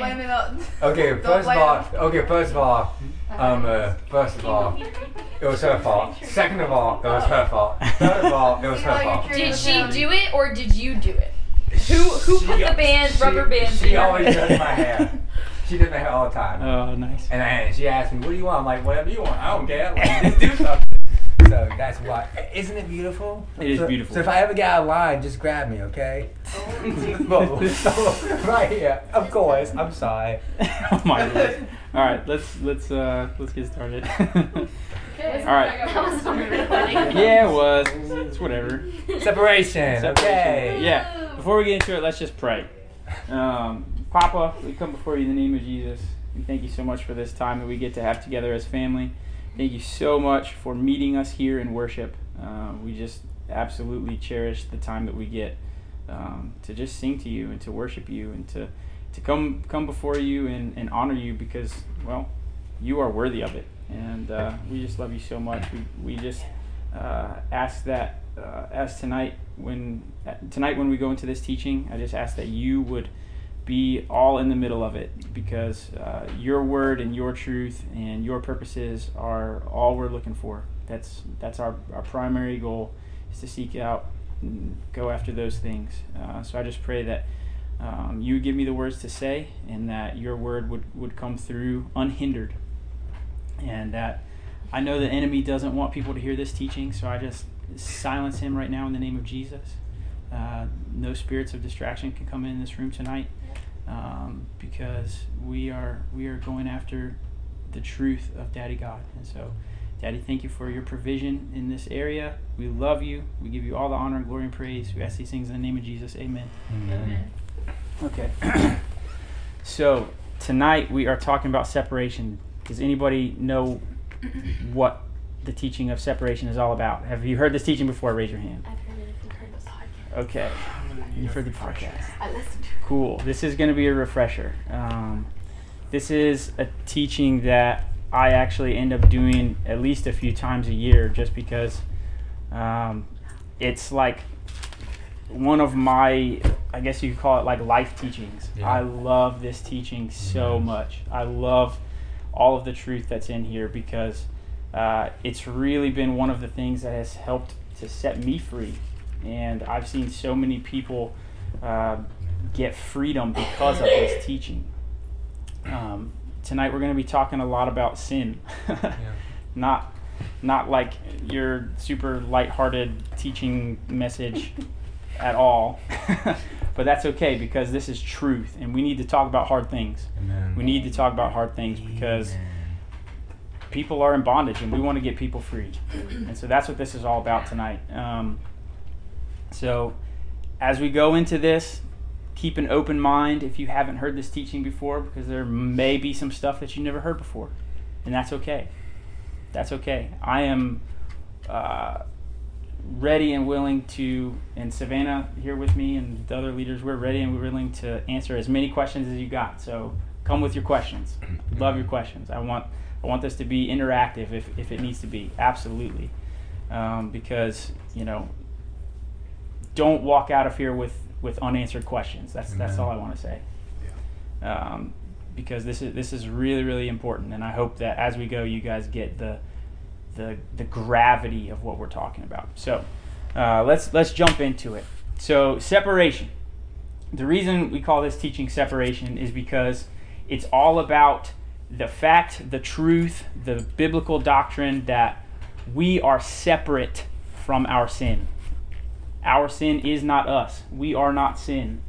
blame him out. Okay, first of all, okay, first of all, um, uh, first of all, it was her fault. Second of all, it was her fault. Third of all, it was her fault. Did she do it or did you do it? Who who She- put the band she- rubber bands in She always does my hair. She does my hair all the time. Oh, nice. And then she asked me, "What do you want?" I'm like, "Whatever you want. I don't care. Like, just do something." So that's why. Isn't it beautiful? It is So- beautiful. So if I ever get out of line, just grab me, okay? Well, right here. Of course. I'm sorry. oh my lord. All right, let's let's uh let's get started. Okay. All right. That was on the yeah, it was. It's whatever. Separation. Okay. Yeah. Before we get into it, let's just pray. Um, Papa, we come before you in the name of Jesus. We thank you so much for this time that we get to have together as family. Thank you so much for meeting us here in worship. Uh, we just absolutely cherish the time that we get um, to just sing to you and to worship you and to, to come come before you and, and honor you because, well, you are worthy of it. And uh, we just love you so much. We, we just uh, ask that uh, as tonight when tonight when we go into this teaching, I just ask that you would be all in the middle of it because uh, your word and your truth and your purposes are all we're looking for. That's that's our, our primary goal is to seek out and go after those things. Uh, so I just pray that um, you would give me the words to say and that your word would, would come through unhindered and that I know the enemy doesn't want people to hear this teaching, so I just silence him right now in the name of Jesus. Uh, no spirits of distraction can come in this room tonight um, because we are we are going after the truth of Daddy God, and so. Daddy, thank you for your provision in this area. We love you. We give you all the honor and glory and praise. We ask these things in the name of Jesus. Amen. Amen. Okay. so tonight we are talking about separation. Does anybody know what the teaching of separation is all about? Have you heard this teaching before? Raise your hand. I've heard it if you've heard the podcast. Okay. You've heard the podcast. I listened. Cool. This is going to be a refresher. Um, this is a teaching that I actually end up doing at least a few times a year just because um, it's like one of my, I guess you could call it like life teachings. Yeah. I love this teaching so Nice. much. I love all of the truth that's in here because uh, it's really been one of the things that has helped to set me free. And I've seen so many people uh, get freedom because of this teaching. Um, tonight we're going to be talking a lot about sin, not not like your super lighthearted teaching message at all. but that's okay because this is truth, and we need to talk about hard things. Amen. We need to talk about hard things because people are in bondage, and we want to get people free. And so that's what this is all about tonight. Um, so as we go into this, keep an open mind if you haven't heard this teaching before, because there may be some stuff that you never heard before, and that's okay. That's okay. I am uh, ready and willing to, and Savannah here with me, and the other leaders, we're ready and we're willing to answer as many questions as you got. So come with your questions. Love your questions. I want I want this to be interactive if, if it needs to be. Absolutely, um, because you know, don't walk out of here with with unanswered questions. That's that's all I want to say. Um, because this is this is really really important, and I hope that as we go, you guys get the the the gravity of what we're talking about. So uh, let's let's jump into it. So separation. The reason we call this teaching separation is because it's all about the fact, the truth, the biblical doctrine that we are separate from our sin. Our sin is not us. We are not sin.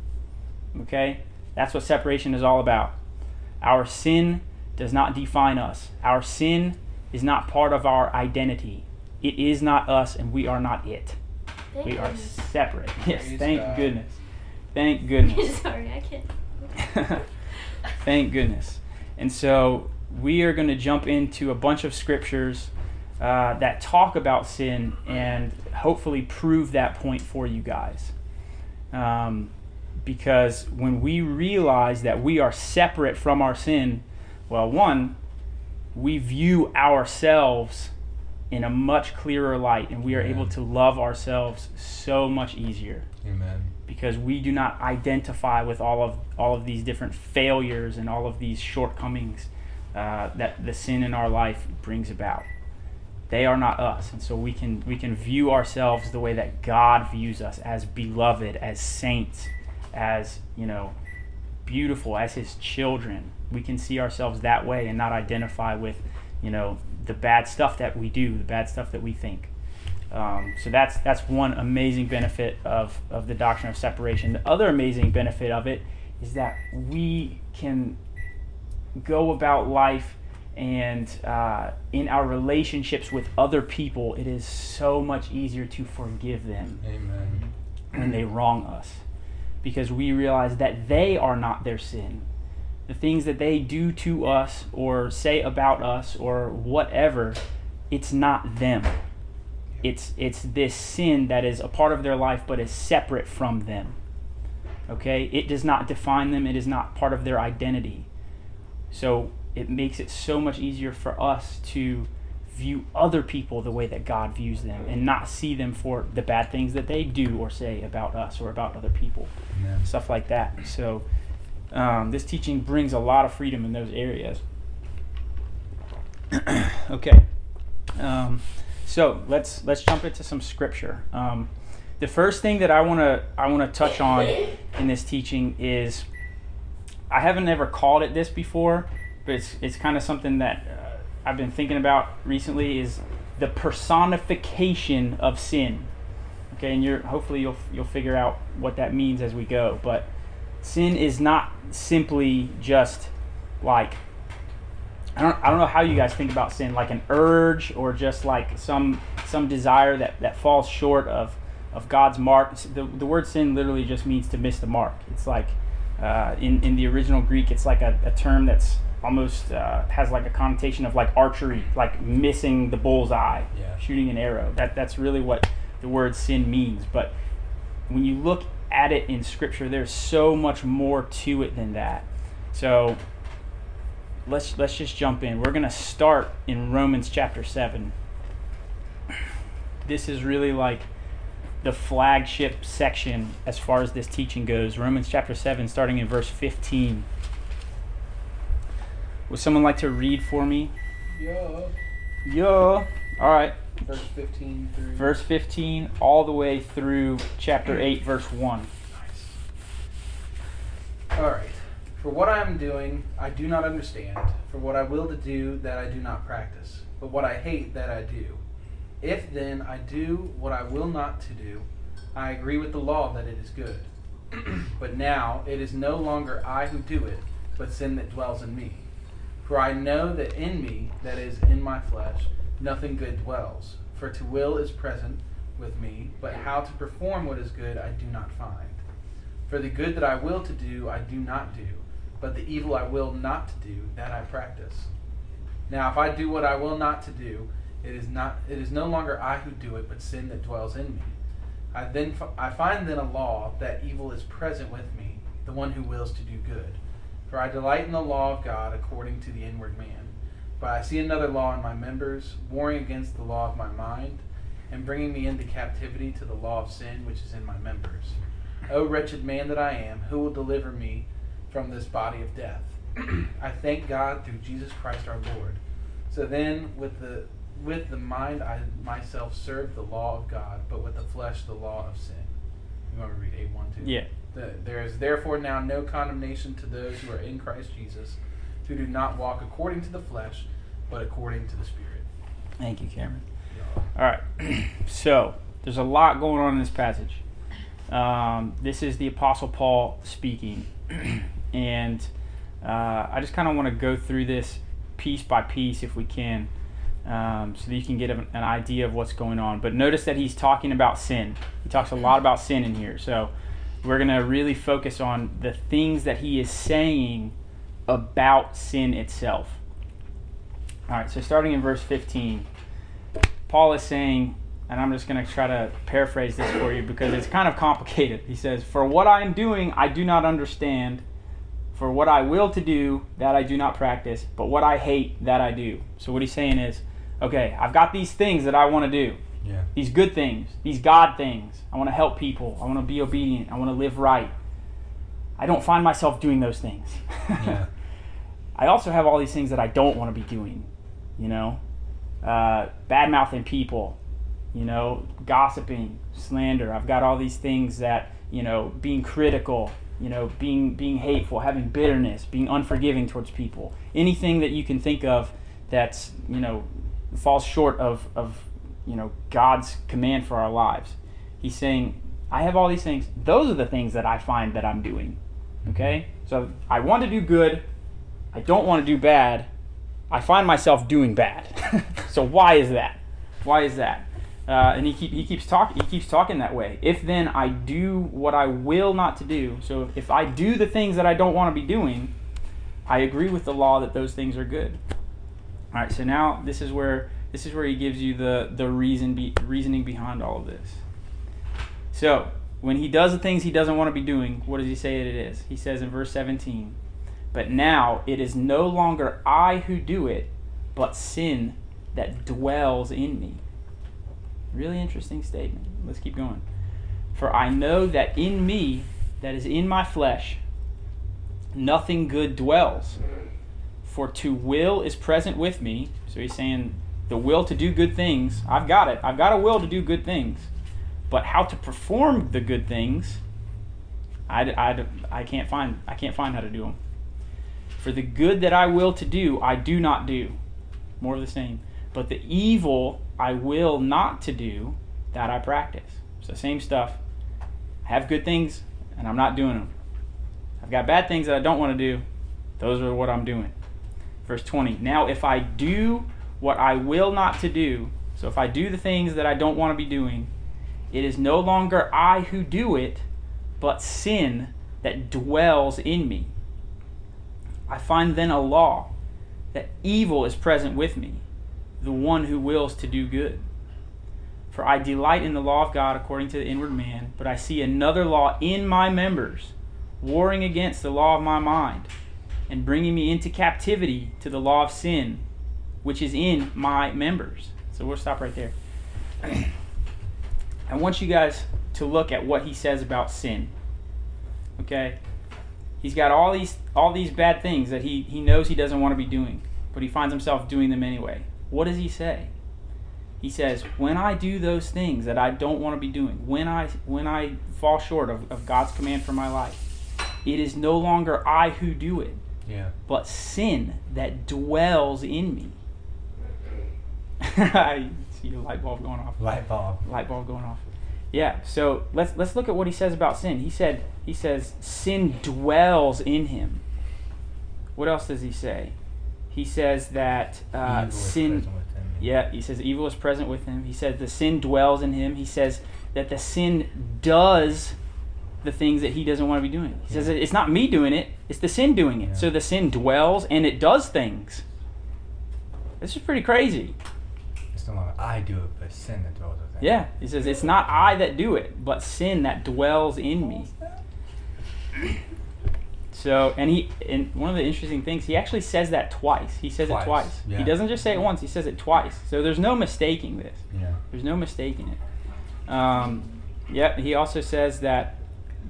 Okay? That's what separation is all about. Our sin does not define us. Our sin is not part of our identity. It is not us, and we are not it. Thank We are separate. Yes, Praise thank God. goodness. Thank goodness. Sorry, I can't. Thank goodness. And so we are going to jump into a bunch of scriptures uh, that talk about sin and hopefully prove that point for you guys. Um, because when we realize that we are separate from our sin, well, one, we view ourselves in a much clearer light and we are able to love ourselves so much easier Amen. because we do not identify with all of all of these different failures and all of these shortcomings uh, that the sin in our life brings about. They are not us, and so we can we can view ourselves the way that God views us as beloved, as saints, as you know, beautiful, as His children. We can see ourselves that way and not identify with, you know, the bad stuff that we do, the bad stuff that we think. Um, so that's that's one amazing benefit of, of the doctrine of separation. The other amazing benefit of it is that we can go about life and uh, in our relationships with other people, it is so much easier to forgive them Amen. when they wrong us because we realize that they are not their sin. The things that they do to us or say about us or whatever, it's not them. It's it's this sin that is a part of their life but is separate from them. Okay? It does not define them, it is not part of their identity. So it makes it so much easier for us to view other people the way that God views them and not see them for the bad things that they do or say about us or about other people, Amen. stuff like that. So, um, this teaching brings a lot of freedom in those areas. okay, um, so let's let's jump into some scripture. Um, the first thing that I want to I want to touch on in this teaching is I haven't ever called it this before, but it's it's kind of something that uh, I've been thinking about recently is the personification of sin. Okay, and you're hopefully you'll you'll figure out what that means as we go. But sin is not simply just like I don't I don't know how you guys think about sin, like an urge or just like some some desire that that falls short of of God's mark. The the word sin literally just means to miss the mark. It's like uh, in in the original Greek, it's like a, a term that's almost uh, has like a connotation of like archery, like missing the bullseye, Yeah. shooting an arrow. That that's really what the word sin means. But when you look at it in Scripture, there's so much more to it than that. So let's let's just jump in. We're gonna start in Romans chapter seven. This is really like the flagship section as far as this teaching goes. Romans chapter 7, starting in verse 15. Would someone like to read for me? Yeah. Yo. All right. Verse 15 through. Verse 15 all the way through chapter 8, verse 1. Nice. Alright. For what I am doing, I do not understand. For what I will to do, that I do not practice. But what I hate, that I do. If then I do what I will not to do, I agree with the law that it is good. but now it is no longer I who do it, but sin that dwells in me. For I know that in me, that is, in my flesh, nothing good dwells. For to will is present with me, but how to perform what is good I do not find. For the good that I will to do, I do not do, but the evil I will not to do, that I practice. Now, if I do what I will not to do, it is not. It is no longer I who do it, but sin that dwells in me. I then I find then a law that evil is present with me, the one who wills to do good. For I delight in the law of God according to the inward man. But I see another law in my members, warring against the law of my mind, and bringing me into captivity to the law of sin which is in my members. O wretched man that I am, who will deliver me from this body of death? I thank God through Jesus Christ our Lord. So then, with the with the mind, I myself serve the law of God, but with the flesh, the law of sin. You want to read eight one two? Yeah. The, there is therefore now no condemnation to those who are in Christ Jesus, who do not walk according to the flesh, but according to the Spirit. Thank you, Cameron. All right. so there's a lot going on in this passage. Um, this is the Apostle Paul speaking, and uh, I just kind of want to go through this piece by piece if we can, um, so that you can get an, an idea of what's going on. But notice that he's talking about sin. He talks a lot about sin in here. So we're going to really focus on the things that he is saying about sin itself. All right. So starting in verse 15. Paul is saying, and I'm just going to try to paraphrase this for you because it's kind of complicated. He says, For what I am doing, I do not understand. For what I will to do, that I do not practice. But what I hate, that I do. So what he's saying is, okay, I've got these things that I want to do. Yeah. These good things, these God things. I want to help people. I want to be obedient. I want to live right. I don't find myself doing those things. Yeah. I also have all these things that I don't want to be doing. You know, uh, bad mouthing people. You know, gossiping, slander. I've got all these things that you know, being critical. You know, being being hateful, having bitterness, being unforgiving towards people. Anything that you can think of that's you know falls short of of you know God's command for our lives. He's saying, I have all these things. Those are the things that I find that I'm doing. Okay? So I want to do good. I don't want to do bad. I find myself doing bad. so why is that? Why is that? Uh, and he, keep, he keeps talking. He keeps talking that way. If then I do what I will not to do. So if I do the things that I don't want to be doing, I agree with the law that those things are good. All right. So now this is where this is where he gives you the the reason be, reasoning behind all of this. So when he does the things he doesn't want to be doing, what does he say that it is? He says in verse 17, But now it is no longer I who do it, but sin that dwells in me. Really interesting statement. Let's keep going. For I know that in me, that is in my flesh, nothing good dwells. For to will is present with me. So he's saying the will to do good things, I've got it. I've got a will to do good things. But how to perform the good things, I, I, I can't find I can't find how to do them. For the good that I will to do, I do not do. More of the same. But the evil I will not to do, that I practice. The same stuff. I have good things, and I'm not doing them. I've got bad things that I don't want to do. Those are what I'm doing. Verse 20. Now, if I do what I will not to do, so if I do the things that I don't want to be doing, it is no longer I who do it, but sin that dwells in me. I find then a law that evil is present with me, the one who wills to do good. For I delight in the law of God according to the inward man, but I see another law in my members, warring against the law of my mind, and bringing me into captivity to the law of sin, which is in my members. So we'll stop right there. I want you guys to look at what he says about sin. Okay? He's got all these all these bad things that he, he knows he doesn't want to be doing, but he finds himself doing them anyway. What does he say? He says, When I do those things that I don't want to be doing, when I when I fall short of, of God's command for my life, it is no longer I who do it, Yeah. but sin that dwells in me. I see a light bulb going off Light bulb. light bulb going off. Yeah, so let's let's look at what he says about sin. He said he says sin dwells in him. What else does he say? He says that uh, sin. within. Yeah, he says evil is present with him. He says the sin dwells in him. He says that the sin does the things that he doesn't want to be doing. He says it's not me doing it; it's the sin doing it. Yeah. So the sin dwells and it does things. This is pretty crazy. It's no longer I do it, but sin that dwells within. me. Yeah, he says it's not I that do it, but sin that dwells in me. So, and he, and one of the interesting things, he actually says that twice. He says Twice, it twice. yeah. He doesn't just say it once; he says it twice. So there's no mistaking this. Yeah. There's no mistaking it. Um, yep. He also says that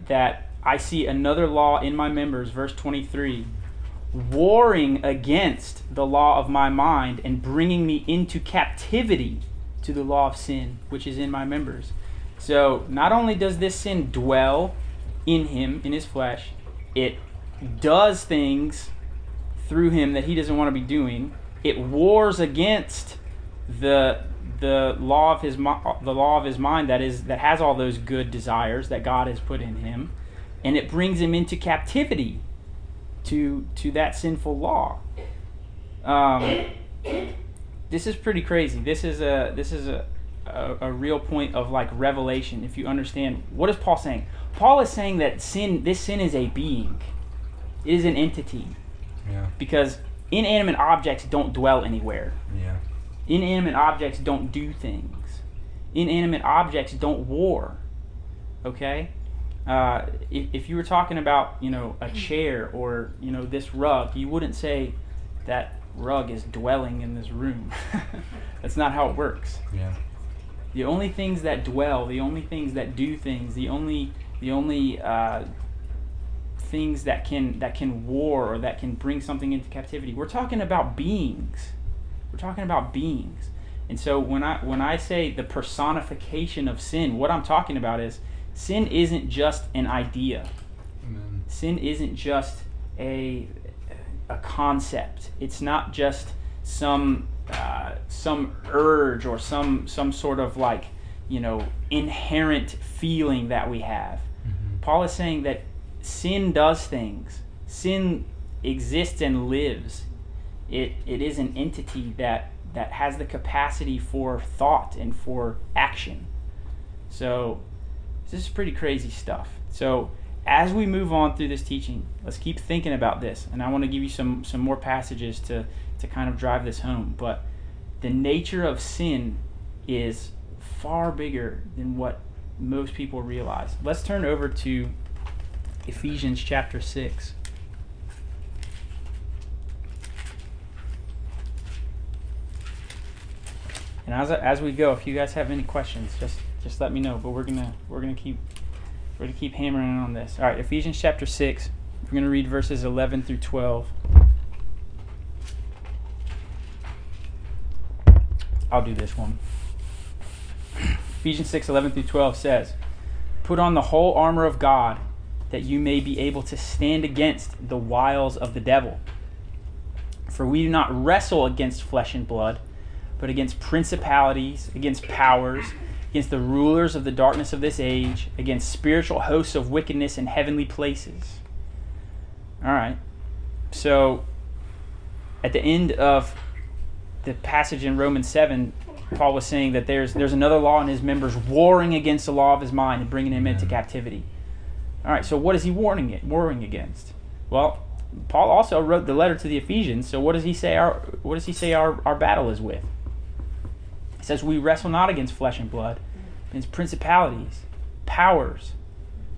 that I see another law in my members, verse 23, warring against the law of my mind and bringing me into captivity to the law of sin, which is in my members. So not only does this sin dwell in him, in his flesh, it does things through him that he doesn't want to be doing. It wars against the the law of his the law of his mind that is that has all those good desires that God has put in him, and it brings him into captivity to to that sinful law. Um, this is pretty crazy. This is a this is a, a a real point of like revelation. If you understand what is Paul saying? Paul is saying that sin this sin is a being. It is an entity Yeah. because inanimate objects don't dwell anywhere. Yeah. Inanimate objects don't do things. Inanimate objects don't war. Okay? Uh, if, if you were talking about, you know, a chair or, you know, this rug, you wouldn't say that rug is dwelling in this room. That's not how it works. Yeah. the only things that dwell, the only things that do things, the only the only uh, things that can that can war or that can bring something into captivity. We're talking about beings. We're talking about beings. And so when I when I say the personification of sin, what I'm talking about is sin isn't just an idea. Amen. Sin isn't just a a concept. It's not just some uh, some urge or some some sort of like you know inherent feeling that we have. Mm-hmm. Paul is saying that sin does things. Sin exists and lives. It it is an entity that that has the capacity for thought and for action. So this is pretty crazy stuff. So as we move on through this teaching, let's keep thinking about this. And I want to give you some some more passages to to kind of drive this home. But the nature of sin is far bigger than what most people realize. Let's turn over to Ephesians chapter 6. And as, as we go, if you guys have any questions, just just let me know. But we're gonna we're gonna keep we're gonna keep hammering on this. All right, Ephesians chapter six. We're gonna read verses eleven through twelve. I'll do this one. Ephesians 6 11 through 12 says, Put on the whole armor of God, that you may be able to stand against the wiles of the devil. For we do not wrestle against flesh and blood, but against principalities, against powers, against the rulers of the darkness of this age, against spiritual hosts of wickedness in heavenly places. All right. So, at the end of the passage in Romans 7, Paul was saying that there's there's another law in his members warring against the law of his mind and bringing him into captivity. All right, so what is he warning it, warring against? Well, Paul also wrote the letter to the Ephesians. So what does he say our what does he say our, our battle is with? He says we wrestle not against flesh and blood, against principalities, powers,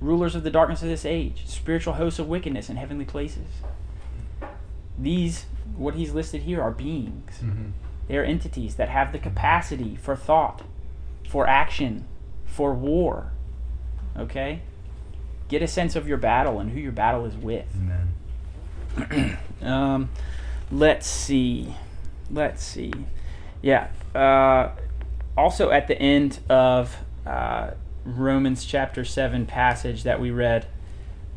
rulers of the darkness of this age, spiritual hosts of wickedness in heavenly places. These what he's listed here are beings. Mm-hmm. They are entities that have the capacity for thought, for action, for war. Okay? Get a sense of your battle and who your battle is with. Amen. Um, let's see. Let's see. Yeah. Uh, also, at the end of uh, Romans chapter 7 passage that we read,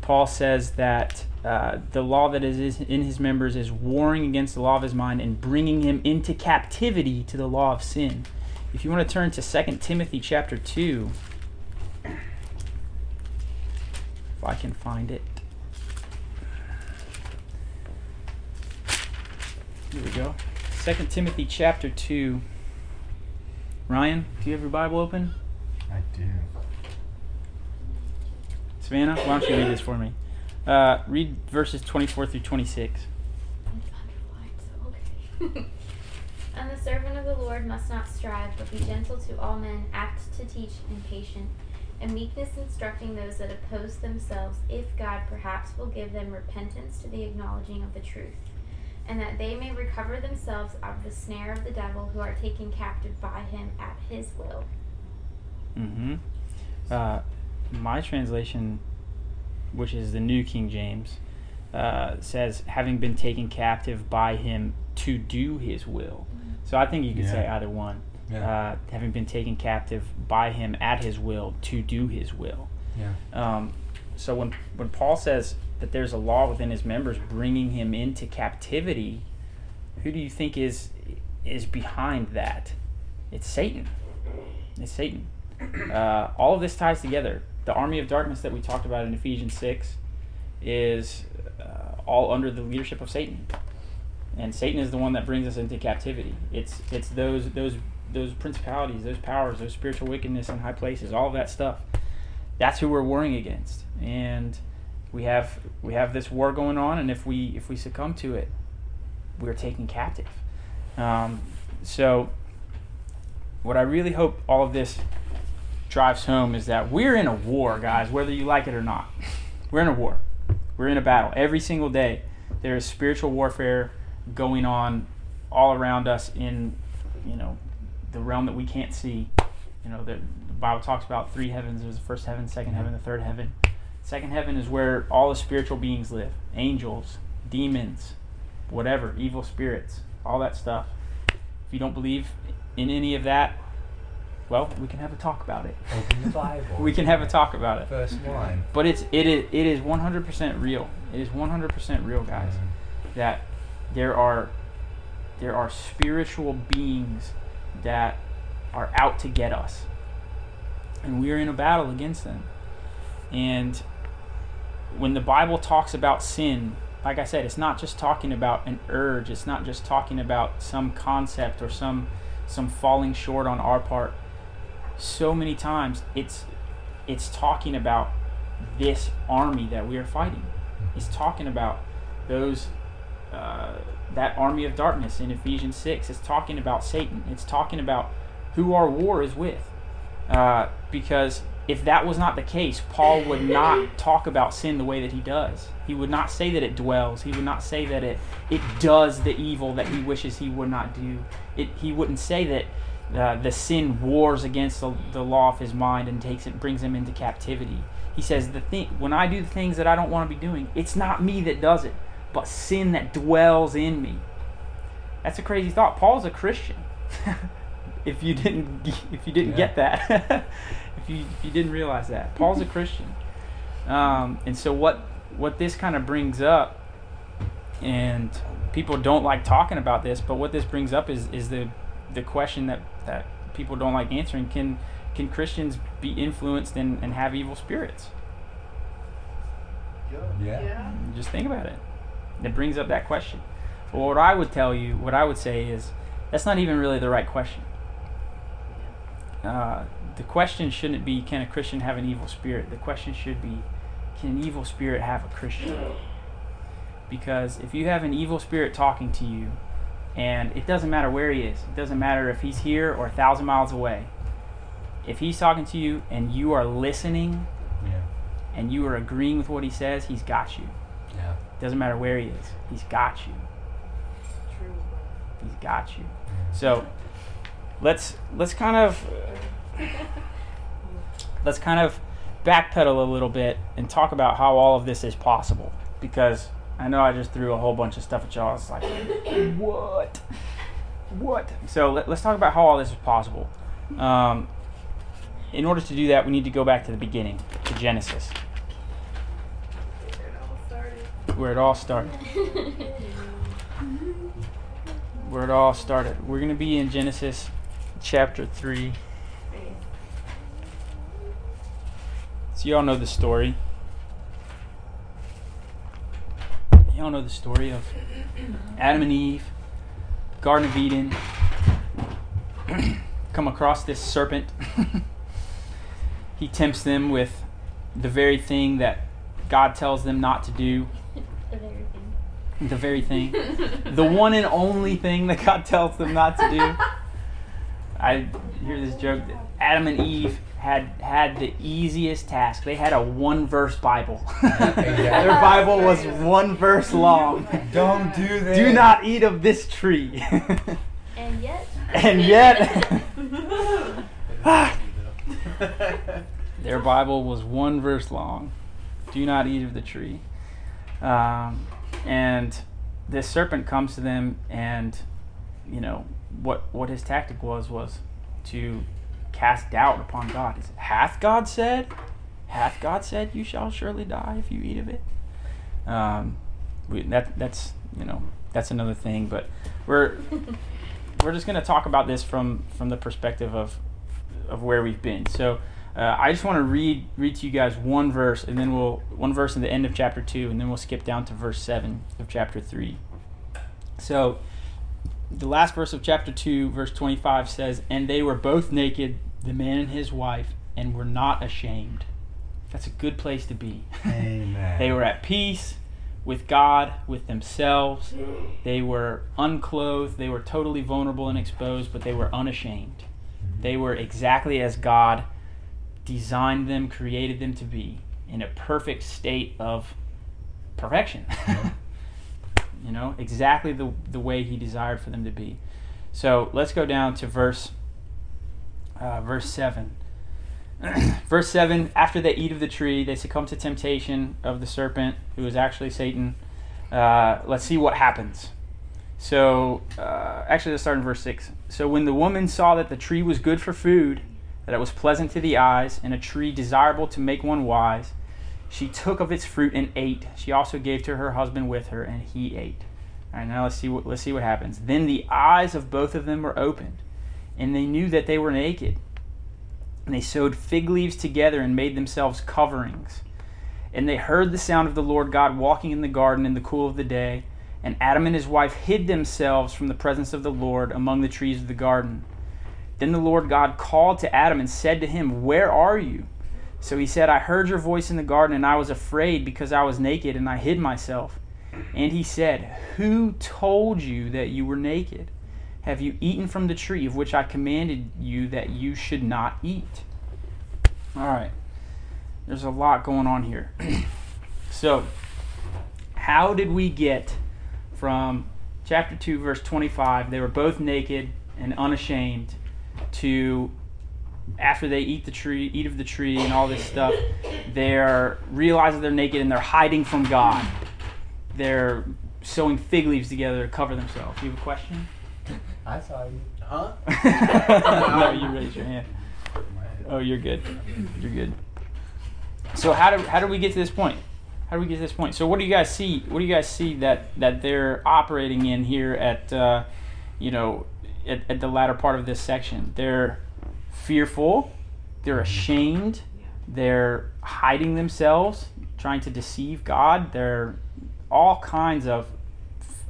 Paul says that uh, the law that is in his members is warring against the law of his mind and bringing him into captivity to the law of sin. If you want to turn to 2 Timothy chapter 2, if I can find it. Here we go. 2 Timothy chapter 2. Ryan, do you have your Bible open? I do. Savannah, why don't you read this for me? Uh, read verses 24 through 26. Okay. And the servant of the Lord must not strive, but be gentle to all men, apt to teach, and patient, and meekness instructing those that oppose themselves, if God perhaps will give them repentance to the acknowledging of the truth, and that they may recover themselves out of the snare of the devil, who are taken captive by him at his will. Mm-hmm. Uh, my translation, which is the New King James, uh, says, having been taken captive by him to do his will. So I think you could say either one. Yeah. Uh, having been taken captive by him at his will to do his will. yeah. Um, so when when Paul says that there's a law within his members bringing him into captivity, who do you think is is behind that? It's Satan. It's Satan. Uh, all of this ties together. The army of darkness that we talked about in Ephesians six is uh, all under the leadership of Satan, and Satan is the one that brings us into captivity. It's it's those those those principalities, those powers, those spiritual wickedness in high places, all of that stuff that's who we're warring against and we have we have this war going on and if we if we succumb to it we're taken captive. Um, so what i really hope all of this drives home is that we're in a war guys whether you like it or not. We're in a war. We're in a battle. Every single day there is spiritual warfare going on all around us in you know the realm that we can't see. You know, the, the Bible talks about three heavens. There's the first heaven, second heaven, the third heaven. Second heaven is where all the spiritual beings live angels, demons, whatever, evil spirits, all that stuff. If you don't believe in any of that, well, we can have a talk about it. Open the Bible. We can have a talk about it. First line. But it's it is it is 100% real. It is 100% real, guys. Mm-hmm. That there are there are spiritual beings that are out to get us. And we are in a battle against them. And when the Bible talks about sin, like I said, it's not just talking about an urge, it's not just talking about some concept or some some falling short on our part. So many times it's it's talking about this army that we are fighting. It's talking about those uh, that army of darkness in Ephesians six. It's talking about Satan. It's talking about who our war is with. Uh, because if that was not the case, Paul would not talk about sin the way that he does. He would not say that it dwells. He would not say that it it does the evil that he wishes he would not do. It he wouldn't say that uh, the sin wars against the, the law of his mind and takes it brings him into captivity. He says the thing when I do the things that I don't want to be doing, it's not me that does it, but sin that dwells in me. That's a crazy thought. Paul's a Christian. if you didn't if you didn't get that. if you if you didn't realize that. Paul's a Christian. Um, and so what what this kind of brings up and people don't like talking about this, but what this brings up is is the the question that that people don't like answering can can Christians be influenced and, and have evil spirits? Yeah. Just think about it. It brings up that question. Well, what I would tell you, what I would say is, that's not even really the right question. Uh, the question shouldn't be, can a Christian have an evil spirit? The question should be, can an evil spirit have a Christian? Because if you have an evil spirit talking to you, and it doesn't matter where he is, it doesn't matter if he's here or a thousand miles away, if he's talking to you and you are listening Yeah. and you are agreeing with what he says, he's got you. Yeah. Doesn't matter where he is, he's got you. True. He's got you. So let's let's kind of let's kind of backpedal a little bit and talk about how all of this is possible because I know I just threw a whole bunch of stuff at y'all. It's like what, what? So let, us talk about how all this is possible. Um, in order to do that, we need to go back to the beginning, to Genesis, where it all started. Where it all started. We're going to be in Genesis chapter 3. So, y'all know the story. Y'all know the story of Adam and Eve, Garden of Eden, come across this serpent. he tempts them with the very thing that God tells them not to do. the very thing. The very thing. the one and only thing that God tells them not to do. I hear this joke that Adam and Eve had had the easiest task. They had a one verse Bible. Their Bible was one verse long. Don't do this. Do not eat of this tree. And yet. and yet their Bible was one verse long. Do not eat of the tree. Um, and this serpent comes to them, and you know what what his tactic was was to cast doubt upon God. Is it, hath God said? Hath God said you shall surely die if you eat of it? Um, we, that that's you know that's another thing, but we're we're just going to talk about this from from the perspective of of where we've been. So uh, I just want to read read to you guys one verse, and then we'll one verse in the end of chapter two, and then we'll skip down to verse seven of chapter three. So the last verse of chapter two, verse twenty five says, "And they were both naked, the man and his wife, and were not ashamed." That's a good place to be. Amen. They were at peace with God, with themselves. They were unclothed. They were totally vulnerable and exposed, but they were unashamed. They were exactly as God designed them, created them to be, in a perfect state of perfection. you know, exactly the, the way He desired for them to be. So let's go down to verse uh, verse 7. verse 7 After they eat of the tree, they succumb to temptation of the serpent, who is actually Satan. Uh, let's see what happens. So, uh, actually, let's start in verse 6. So, when the woman saw that the tree was good for food, that it was pleasant to the eyes, and a tree desirable to make one wise, she took of its fruit and ate. She also gave to her husband with her, and he ate. All right, now let's see what let's see what happens. Then the eyes of both of them were opened, and they knew that they were naked. And they sewed fig leaves together and made themselves coverings. And they heard the sound of the Lord God walking in the garden in the cool of the day. And Adam and his wife hid themselves from the presence of the Lord among the trees of the garden. Then the Lord God called to Adam and said to him, Where are you? So he said, I heard your voice in the garden, and I was afraid because I was naked, and I hid myself. And he said, Who told you that you were naked? Have you eaten from the tree of which I commanded you that you should not eat? All right. There's a lot going on here. so, how did we get from chapter 2, verse 25, they were both naked and unashamed, to after they eat the tree, eat of the tree, and all this stuff, they're realizing they're naked and they're hiding from God. They're sewing fig leaves together to cover themselves. You have a question? I saw you. Huh? no, you raised your hand. Oh, you're good. You're good. So how do how do we get to this point? How do we get to this point? So what do you guys see? What do you guys see that that they're operating in here at uh, you know at, at the latter part of this section? They're fearful. They're ashamed. They're hiding themselves, trying to deceive God. They're all kinds of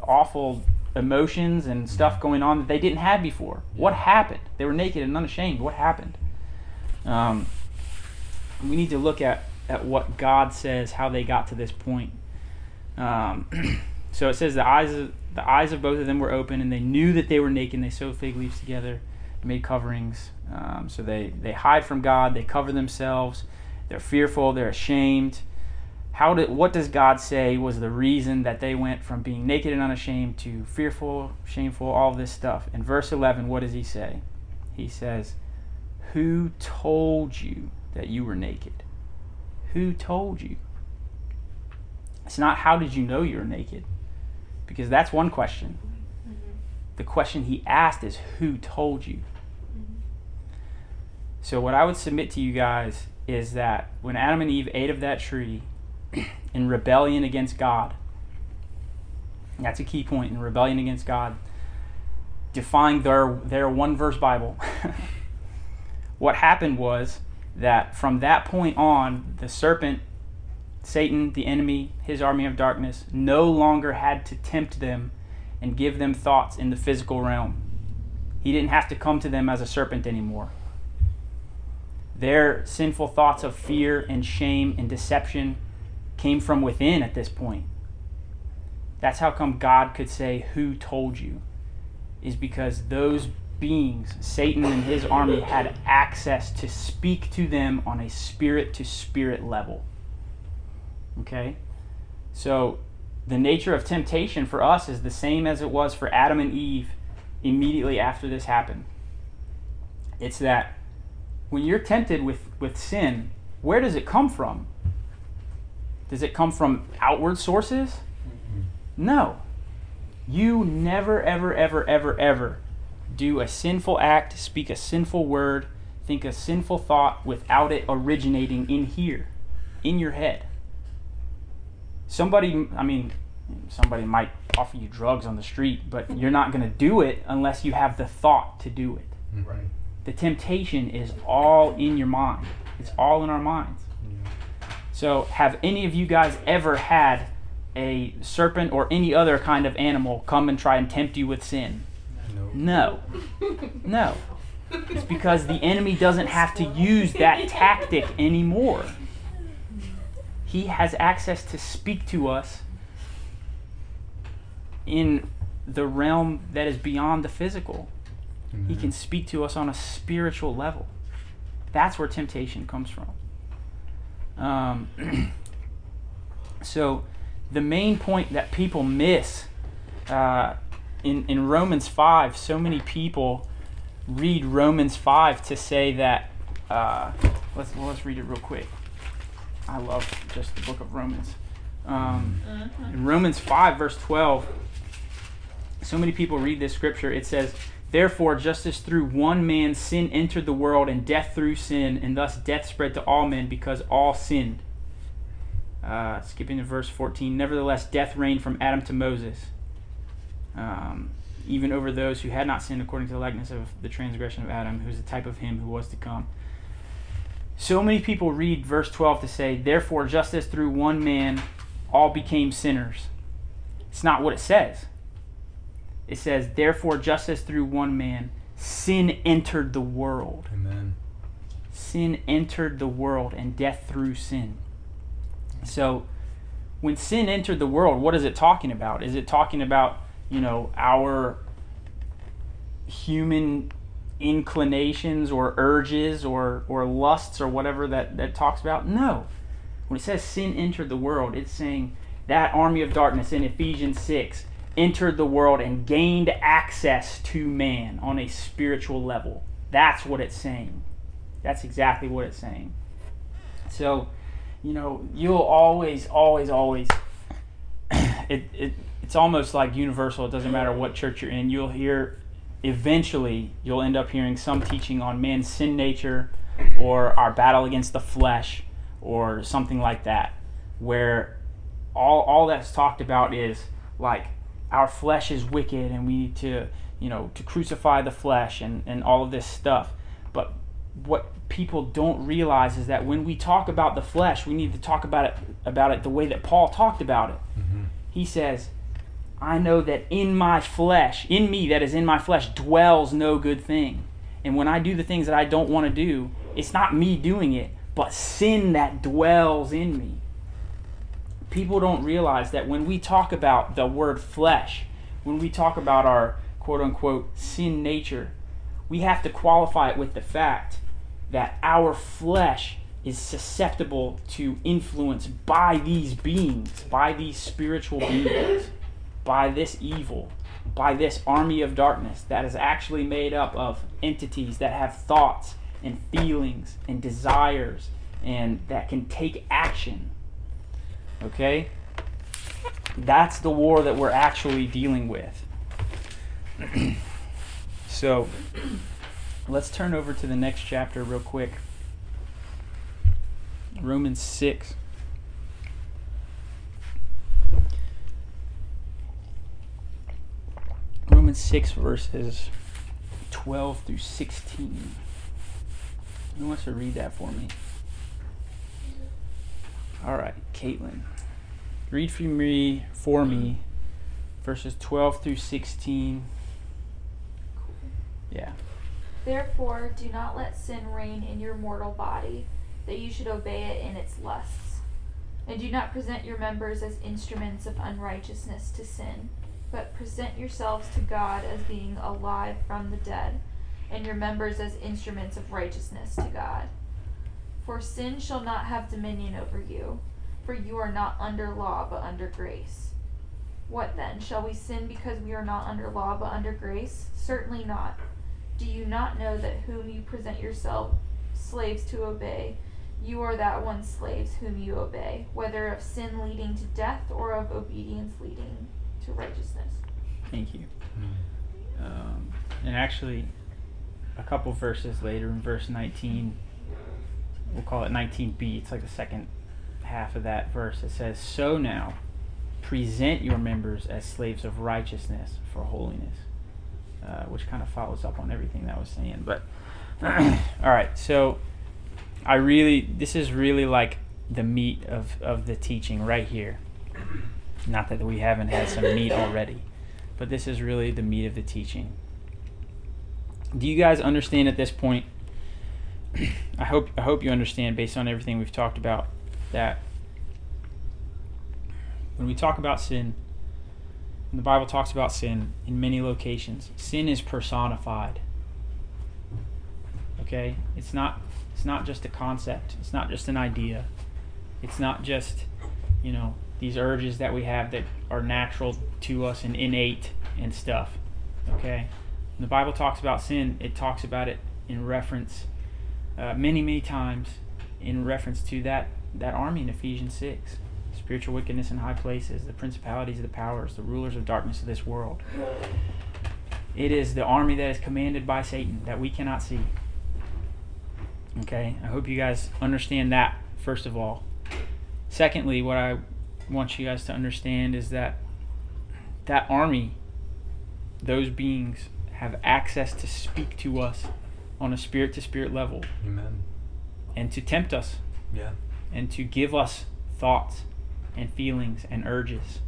awful emotions and stuff going on that they didn't have before. What happened? They were naked and unashamed. What happened? Um, we need to look at, at what God says, how they got to this point. Um, so it says the eyes of the eyes of both of them were open, and they knew that they were naked. And they sewed fig leaves together, made coverings. Um, so they they hide from God. They cover themselves. They're fearful. They're ashamed. How did what does God say was the reason that they went from being naked and unashamed to fearful, shameful, all this stuff? In verse 11, what does he say? He says, "Who told you that you were naked? Who told you?" It's not how did you know you were naked? Because that's one question. The question he asked is who told you? So what I would submit to you guys is that when Adam and Eve ate of that tree in rebellion against God, that's a key point in rebellion against God, defying their their one verse Bible. what happened was that from that point on, the serpent, Satan, the enemy, his army of darkness, no longer had to tempt them and give them thoughts in the physical realm. He didn't have to come to them as a serpent anymore. Their sinful thoughts of fear and shame and deception came from within at this point. That's how come God could say, Who told you? Is because those beings, Satan and his army, had access to speak to them on a spirit to spirit level. Okay? So, the nature of temptation for us is the same as it was for Adam and Eve immediately after this happened. It's that when you're tempted with, with sin, where does it come from? Does it come from outward sources? Mm-hmm. No. You never, ever, ever, ever, ever do a sinful act, speak a sinful word, think a sinful thought without it originating in here, in your head. Somebody, I mean, somebody might offer you drugs on the street, but you're not going to do it unless you have the thought to do it. Mm-hmm. Right. The temptation is all in your mind, it's all in our minds. So, have any of you guys ever had a serpent or any other kind of animal come and try and tempt you with sin? No. No. It's because the enemy doesn't have to use that tactic anymore. He has access to speak to us in the realm that is beyond the physical. He can speak to us on a spiritual level. That's where temptation comes from. Um, so, the main point that people miss uh, in, in Romans 5, so many people read Romans 5 to say that. Uh, let's, well, let's read it real quick. I love just the book of Romans. Um, in Romans 5, verse 12, so many people read this scripture. It says, Therefore, just as through one man sin entered the world, and death through sin, and thus death spread to all men because all sinned. Uh, skipping to verse 14. Nevertheless, death reigned from Adam to Moses, um, even over those who had not sinned according to the likeness of the transgression of Adam, who is the type of him who was to come. So many people read verse 12 to say, Therefore, just as through one man all became sinners. It's not what it says. It says, Therefore, just as through one man sin entered the world. Amen. Sin entered the world, and death through sin. So, when sin entered the world, what is it talking about? Is it talking about, you know, our human inclinations or urges or, or lusts or whatever that, that talks about? No. When it says sin entered the world, it's saying that army of darkness in Ephesians 6 entered the world and gained access to man on a spiritual level. That's what it's saying. That's exactly what it's saying. So, you know, you'll always, always, always. It, it it's almost like universal. It doesn't matter what church you're in. You'll hear, eventually, you'll end up hearing some teaching on man's sin nature, or our battle against the flesh, or something like that, where all all that's talked about is like our flesh is wicked and we need to you know to crucify the flesh and and all of this stuff. But what people don't realize is that when we talk about the flesh, we need to talk about it about it the way that Paul talked about it. Mm-hmm. He says, "I know that in my flesh, in me that is in my flesh dwells no good thing. And when I do the things that I don't want to do, it's not me doing it, but sin that dwells in me." People don't realize that when we talk about the word flesh, when we talk about our quote unquote sin nature, we have to qualify it with the fact that our flesh is susceptible to influence by these beings, by these spiritual beings, by this evil, by this army of darkness that is actually made up of entities that have thoughts and feelings and desires and that can take action. Okay? That's the war that we're actually dealing with. so, let's turn over to the next chapter real quick. Romans 6. Romans 6, verses 12 through 16. Who wants to read that for me? All right, Caitlin. Read for me, for me verses 12 through 16. Yeah. Therefore, do not let sin reign in your mortal body, that you should obey it in its lusts. And do not present your members as instruments of unrighteousness to sin, but present yourselves to God as being alive from the dead, and your members as instruments of righteousness to God. For sin shall not have dominion over you, for you are not under law, but under grace. What then? Shall we sin because we are not under law, but under grace? Certainly not. Do you not know that whom you present yourself slaves to obey, you are that one slaves whom you obey, whether of sin leading to death or of obedience leading to righteousness? Thank you. Um, and actually, a couple verses later, in verse 19, we'll call it 19b, it's like the second half of that verse. It says, So now, present your members as slaves of righteousness for holiness. Uh, which kind of follows up on everything that I was saying. But, all right, so I really, this is really like the meat of, of the teaching right here. Not that we haven't had some meat already, but this is really the meat of the teaching. Do you guys understand at this point? I hope I hope you understand based on everything we've talked about that when we talk about sin, when the Bible talks about sin in many locations, sin is personified. Okay? It's not it's not just a concept. It's not just an idea. It's not just, you know, these urges that we have that are natural to us and innate and stuff. Okay? When the Bible talks about sin, it talks about it in reference uh, many, many times in reference to that, that army in Ephesians 6 spiritual wickedness in high places, the principalities, of the powers, the rulers of darkness of this world. It is the army that is commanded by Satan that we cannot see. Okay, I hope you guys understand that, first of all. Secondly, what I want you guys to understand is that that army, those beings, have access to speak to us on a spirit to spirit level Amen. and to tempt us Yeah. and to give us thoughts and feelings and urges.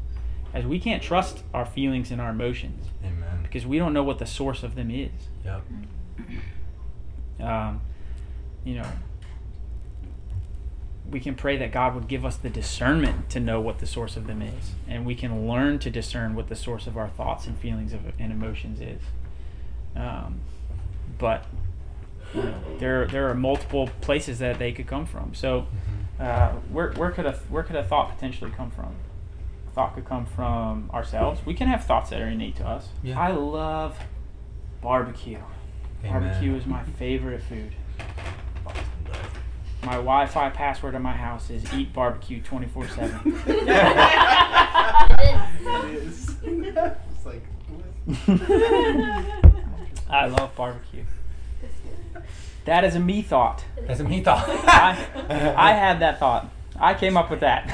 As we can't trust our feelings and our emotions Amen. because we don't know what the source of them is. Yep. Um, you know, we can pray that God would give us the discernment to know what the source of them is, and we can learn to discern what the source of our thoughts and feelings of, and emotions is. Um, but you know, there there are multiple places that they could come from. So, uh, where where could a where could a thought potentially come from? A thought could come from ourselves. We can have thoughts that are innate to us. Yeah. I love barbecue. Amen. Barbecue is my favorite food. My Wi-Fi password in my house is eat barbecue 24/7. It is. it's like, I love barbecue. That is a me thought. That's a me thought. I, I had that thought. I came up with that.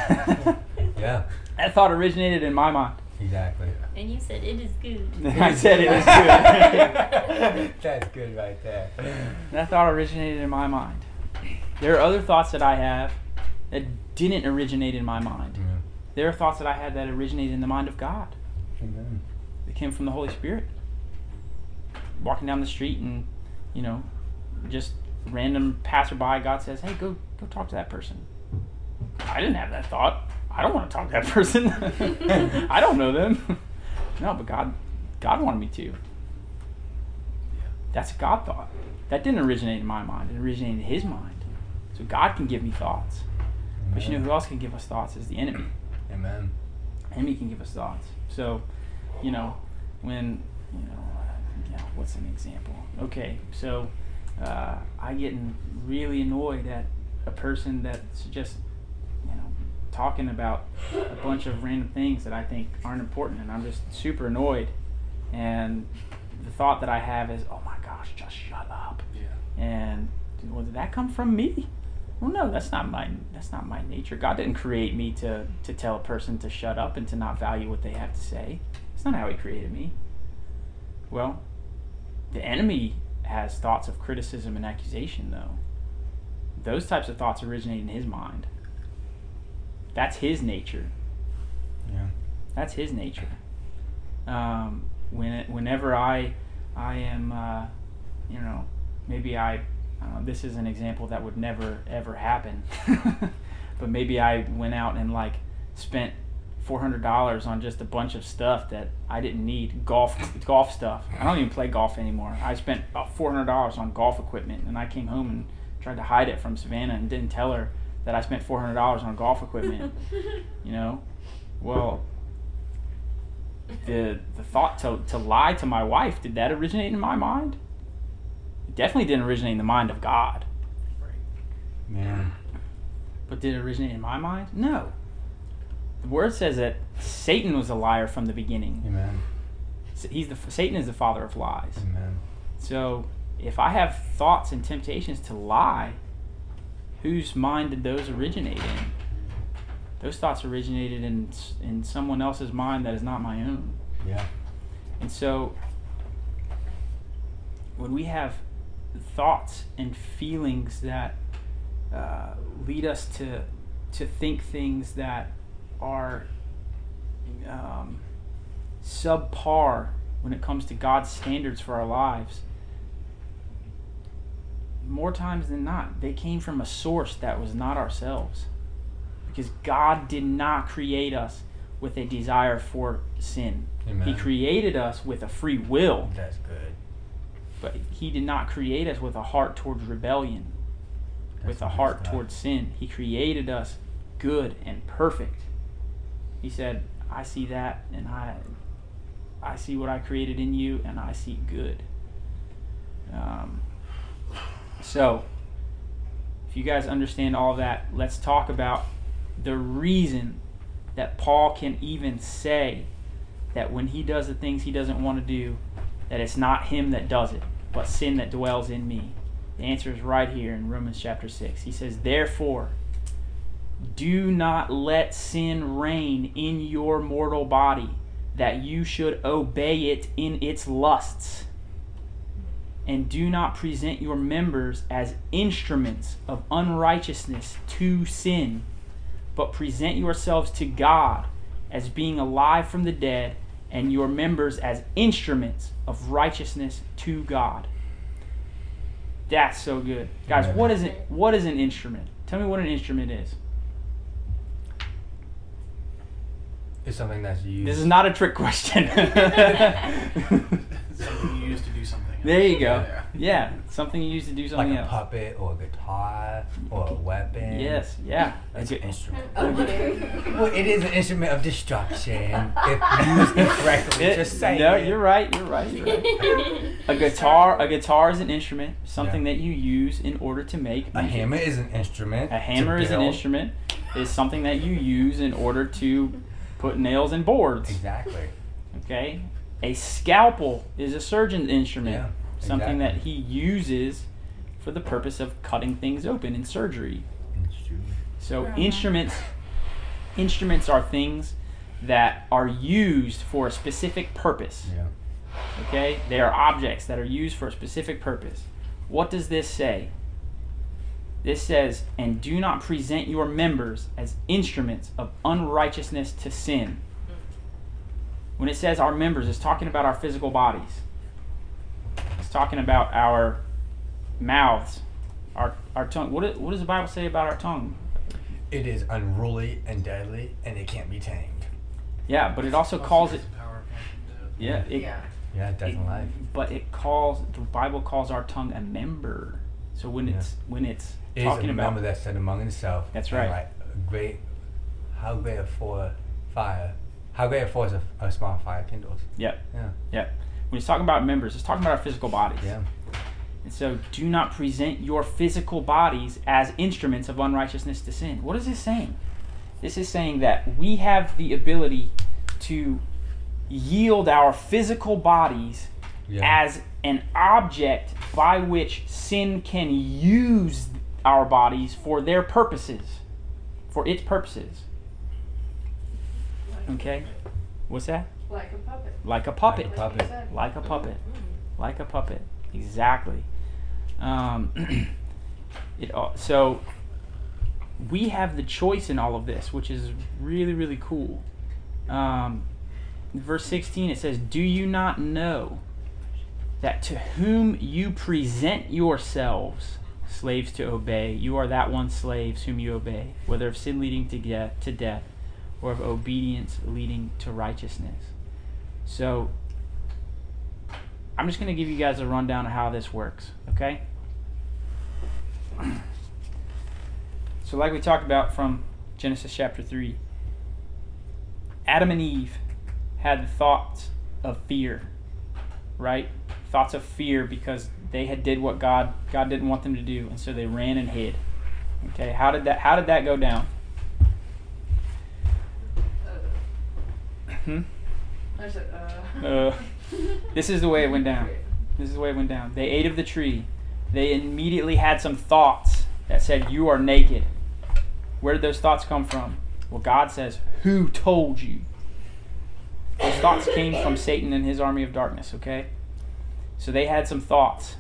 yeah. that thought originated in my mind. Exactly. And you said it is good. I said it is good. That's good right there. that thought originated in my mind. There are other thoughts that I have that didn't originate in my mind. Yeah. There are thoughts that I had that originated in the mind of God. Amen. They came from the Holy Spirit. Walking down the street and, you know, just random passerby, God says, "Hey, go go talk to that person." I didn't have that thought. I don't want to talk to that person. I don't know them. no, but God, God wanted me to. That's a God thought. That didn't originate in my mind. It originated in His mind. So God can give me thoughts. But you know who else can give us thoughts is the enemy Amen. enemy can give us thoughts. So, you know, when you know, uh, you what's an example? Okay, so uh, I getting really annoyed at a person that's just you know talking about a bunch of random things that I think aren't important, and I'm just super annoyed. And the thought that I have is, oh my gosh, just shut up. Yeah. And well, did that come from me? Well, no, that's not my that's not my nature. God didn't create me to to tell a person to shut up and to not value what they have to say. it's not how He created me. Well, the enemy has thoughts of criticism and accusation, though. Those types of thoughts originate in his mind. That's his nature. Yeah. That's his nature. Um, when it, whenever I I am uh, you know maybe I, I this is an example that would never ever happen, but maybe I went out and like spent four hundred dollars on just a bunch of stuff that I didn't need golf golf stuff. I don't even play golf anymore. I spent about four hundred dollars on golf equipment, and I came home and tried to hide it from Savannah and didn't tell her that I spent four hundred dollars on golf equipment. you know, well, the the thought to to lie to my wife did that originate in my mind? It definitely didn't originate in the mind of God. Man. But did it originate in my mind? No. The word says that Satan was a liar from the beginning. Amen. He's the Satan is the father of lies. Amen. So if I have thoughts and temptations to lie, whose mind did those originate in? Those thoughts originated in in someone else's mind that is not my own. Yeah. And so when we have thoughts and feelings that uh, lead us to to think things that are um, subpar when it comes to God's standards for our lives, more times than not, they came from a source that was not ourselves. Because God did not create us with a desire for sin. Amen. He created us with a free will, That's good. But He did not create us with a heart towards rebellion, with a heart stuff. towards sin. He created us good and perfect. He said, "I see that, and I, I see what I created in you, and I see good. Um, so, if you guys understand all that, let's talk about the reason that Paul can even say that when he does the things he doesn't want to do, that it's not him that does it, but sin that dwells in me. The answer is right here in Romans chapter 6. He says, Therefore, do not let sin reign in your mortal body, that you should obey it in its lusts. And do not present your members as instruments of unrighteousness to sin, but present yourselves to God as being alive from the dead, and your members as instruments of righteousness to God. That's so good. Guys, what is it what is an instrument? Tell me what an instrument is. It's something that's used. This is not a trick question. Something you use to do something. There you go. Yeah. Yeah, something you use to do something like something a else. puppet or a guitar or a weapon. Yes, yeah. It's an instrument. Oh, okay. Well, it is an instrument of destruction if used incorrectly. It- Just saying. no, you're right. You're right. You're right. A guitar, a guitar is an instrument, something Yeah. that you use in order to make A hammer is an instrument. A hammer is an instrument, is something that you use in order to put nails in boards. Exactly. Okay? A scalpel is a surgeon's instrument, Yeah, something that he uses for the purpose of cutting things open in surgery. Instrument. So Uh-huh. instruments instruments are things that are used for a specific purpose. Yeah. Okay? They are objects that are used for a specific purpose. What does this say? This says, and do not present your members as instruments of unrighteousness to sin. When it says our members, it's talking about our physical bodies. It's talking about our mouths, our, our tongue. What, what does the Bible say about our tongue? It is unruly and deadly, and it can't be tamed. Yeah, but it also calls it. Power of life and death. Yeah, it, Yeah. Yeah, it doesn't it- lie. But it calls the Bible calls our tongue a member. So when Yeah. it's when it's It is talking a about member that said among himself. That's right. Like great, how great a for fire, how great a force a, a small fire kindles. Yep. Yeah. Yep. When he's talking about members, it's talking about our physical bodies. Yeah. And so do not present your physical bodies as instruments of unrighteousness to sin. What is this saying? This is saying that we have the ability to yield our physical bodies Yeah. as an object by which sin can use our bodies for their purposes, for its purposes. Okay? What's that? Like a puppet. Like a puppet. Like a puppet. Like. Like a puppet. Like a puppet. Exactly. Um, it al- so we have the choice in all of this, which is really really cool. Um, verse 16 it says, "Do you not know that to whom you present yourselves slaves to obey, you are that one slaves whom you obey, whether of sin leading to death, to death, or of obedience leading to righteousness." So I'm just going to give you guys a rundown of how this works, okay? So, like we talked about from Genesis chapter 3, Adam and Eve had thoughts of fear, right? Thoughts of fear because they had did what God God didn't want them to do, and so they ran and hid. Okay, how did that how did that go down? Hmm? I said, uh. Uh, this is the way it went down. This is the way it went down. They ate of the tree. They immediately had some thoughts that said, You are naked. Where did those thoughts come from? Well, God says, Who told you? Those thoughts came from Satan and his army of darkness, okay? So they had some thoughts.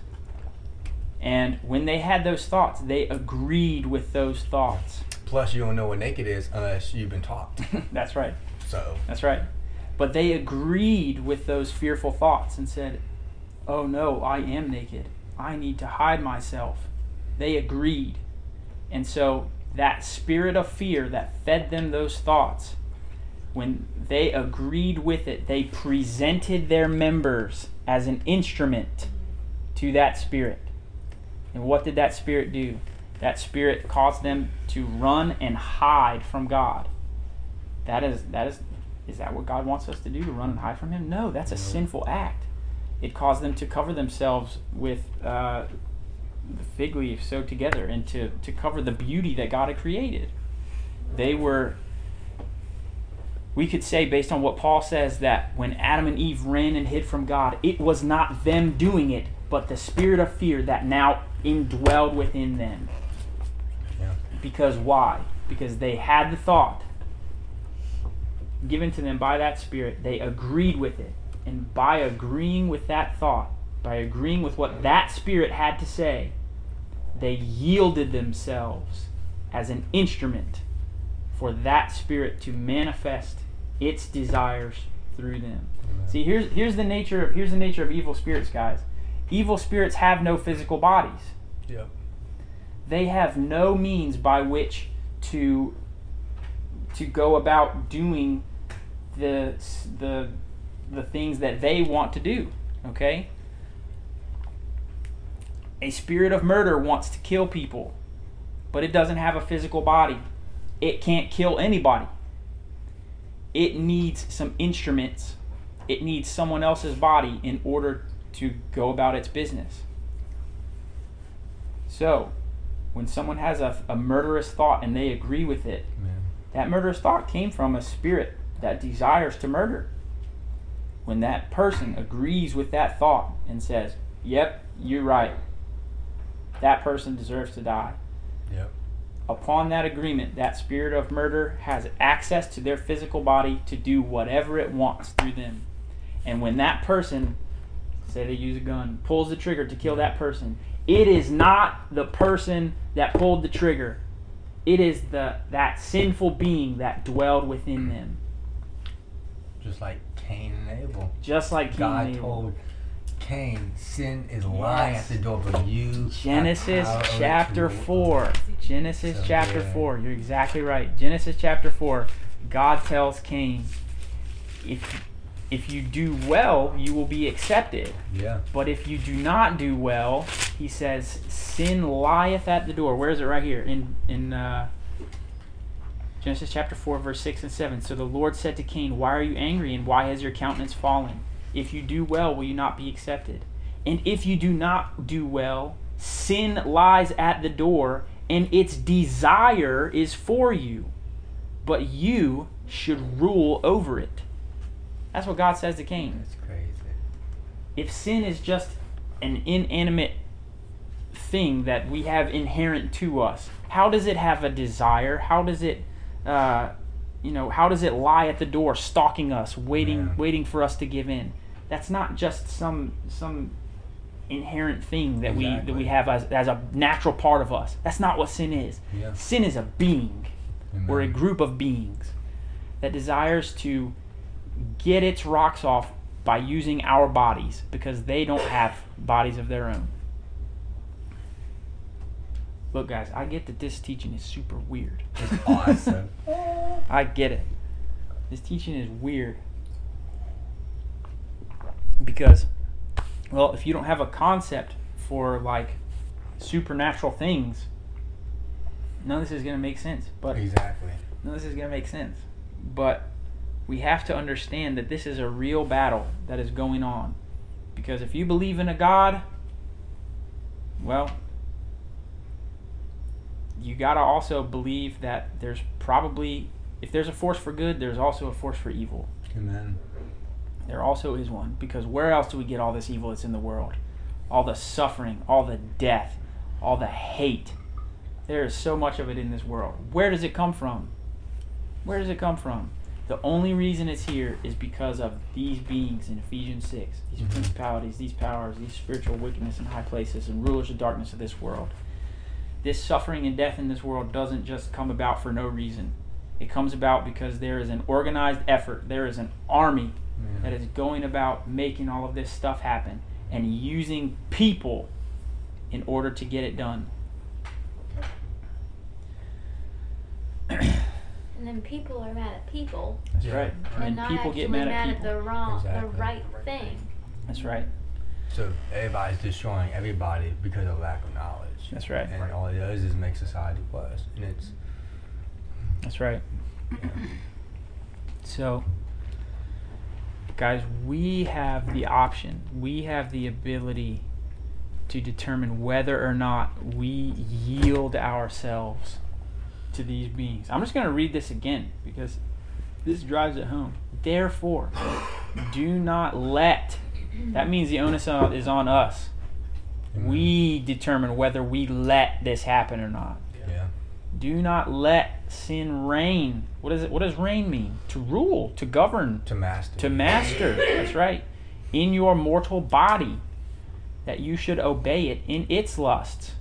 And when they had those thoughts, they agreed with those thoughts. Plus, you don't know what naked is unless you've been taught. That's right. So. That's right. But they agreed with those fearful thoughts and said, Oh no, I am naked. I need to hide myself. They agreed. And so that spirit of fear that fed them those thoughts, when they agreed with it, they presented their members as an instrument to that spirit. And what did that spirit do? That spirit caused them to run and hide from God. That is that is Is that what God wants us to do to run and hide from Him? No, that's a sinful act. It caused them to cover themselves with uh, the fig leaf sewed together and to, to cover the beauty that God had created. They were, we could say, based on what Paul says, that when Adam and Eve ran and hid from God, it was not them doing it, but the spirit of fear that now indwelled within them. Yeah. Because why? Because they had the thought given to them by that spirit, they agreed with it. And by agreeing with that thought, by agreeing with what that spirit had to say, they yielded themselves as an instrument for that spirit to manifest its desires through them. Amen. See, here's here's the nature of here's the nature of evil spirits, guys. Evil spirits have no physical bodies Yep. they have no means by which to to go about doing the the the things that they want to do okay? A spirit of murder wants to kill people but it doesn't have a physical body. It can't kill anybody. It needs some instruments. It needs someone else's body in order to go about its business. So when someone has a, a murderous thought and they agree with it, Amen. that murderous thought came from a spirit that desires to murder. When that person agrees with that thought and says, Yep, you're right, that person deserves to die. Yep. Upon that agreement, that spirit of murder has access to their physical body to do whatever it wants through them. And when that person, say they use a gun, pulls the trigger to kill that person, it is not the person that pulled the trigger. It is the that sinful being that dwelled within them. Just like Cain and Abel. Just like Cain God Abel. told Cain, sin is lying Yes. at the door, but you. Genesis power over it chapter 4. Genesis So chapter good. 4. You're exactly right. Genesis chapter 4. God tells Cain, if if you do well, you will be accepted. Yeah. But if you do not do well, he says, sin lieth at the door. Where is it right here? In in uh, Genesis chapter 4, verse 6 and 7. So the Lord said to Cain, Why are you angry, and why has your countenance fallen? If you do well, will you not be accepted? And if you do not do well, sin lies at the door, and its desire is for you, but you should rule over it. That's what God says to Cain That's crazy. if sin is just an inanimate thing that we have inherent to us, how does it have a desire? How does it, uh, you know, how does it lie at the door, stalking us, waiting, Yeah. waiting for us to give in? That's not just some some inherent thing that we that we have as, as a natural part of us. That's not what sin is. Yeah. Sin is a being or a group of beings that desires to get its rocks off by using our bodies because they don't have bodies of their own. Look, guys, I get that this teaching is super weird. It's awesome. I get it. This teaching is weird. Because, well, if you don't have a concept for like supernatural things, none of this is going to make sense. But exactly. no, this is going to make sense. But we have to understand that this is a real battle that is going on. Because if you believe in a God, well, you got to also believe that there's probably, if there's a force for good, there's also a force for evil. Amen. There also is one. Because where else do we get all this evil that's in the world? All the suffering, all the death, all the hate. There is so much of it in this world. Where does it come from? Where does it come from? The only reason it's here is because of these beings in Ephesians 6. These Mhm. principalities, these powers, these spiritual wickedness in high places, and rulers of darkness of this world. This suffering and death in this world doesn't just come about for no reason. It comes about because there is an organized effort, there is an army that is going about making all of this stuff happen and using people in order to get it done. And then people are mad at people. That's right. They're And not people actually get mad at people. the wrong, Exactly. the right thing. That's right. So everybody's destroying everybody because of lack of knowledge. That's right. And all it does is make society worse. And it's That's right. yeah. So, guys, we have the option, we have the ability to determine whether or not we yield ourselves to these beings. I'm just going to read this again because this drives it home. Therefore, do not let, that means the onus on- is on us. Mm-hmm. We determine whether we let this happen or not. Yeah. Do not let sin reign. What does it what does reign mean? To rule, to govern, To master. to master. That's right. In your mortal body, that you should obey it in its lusts.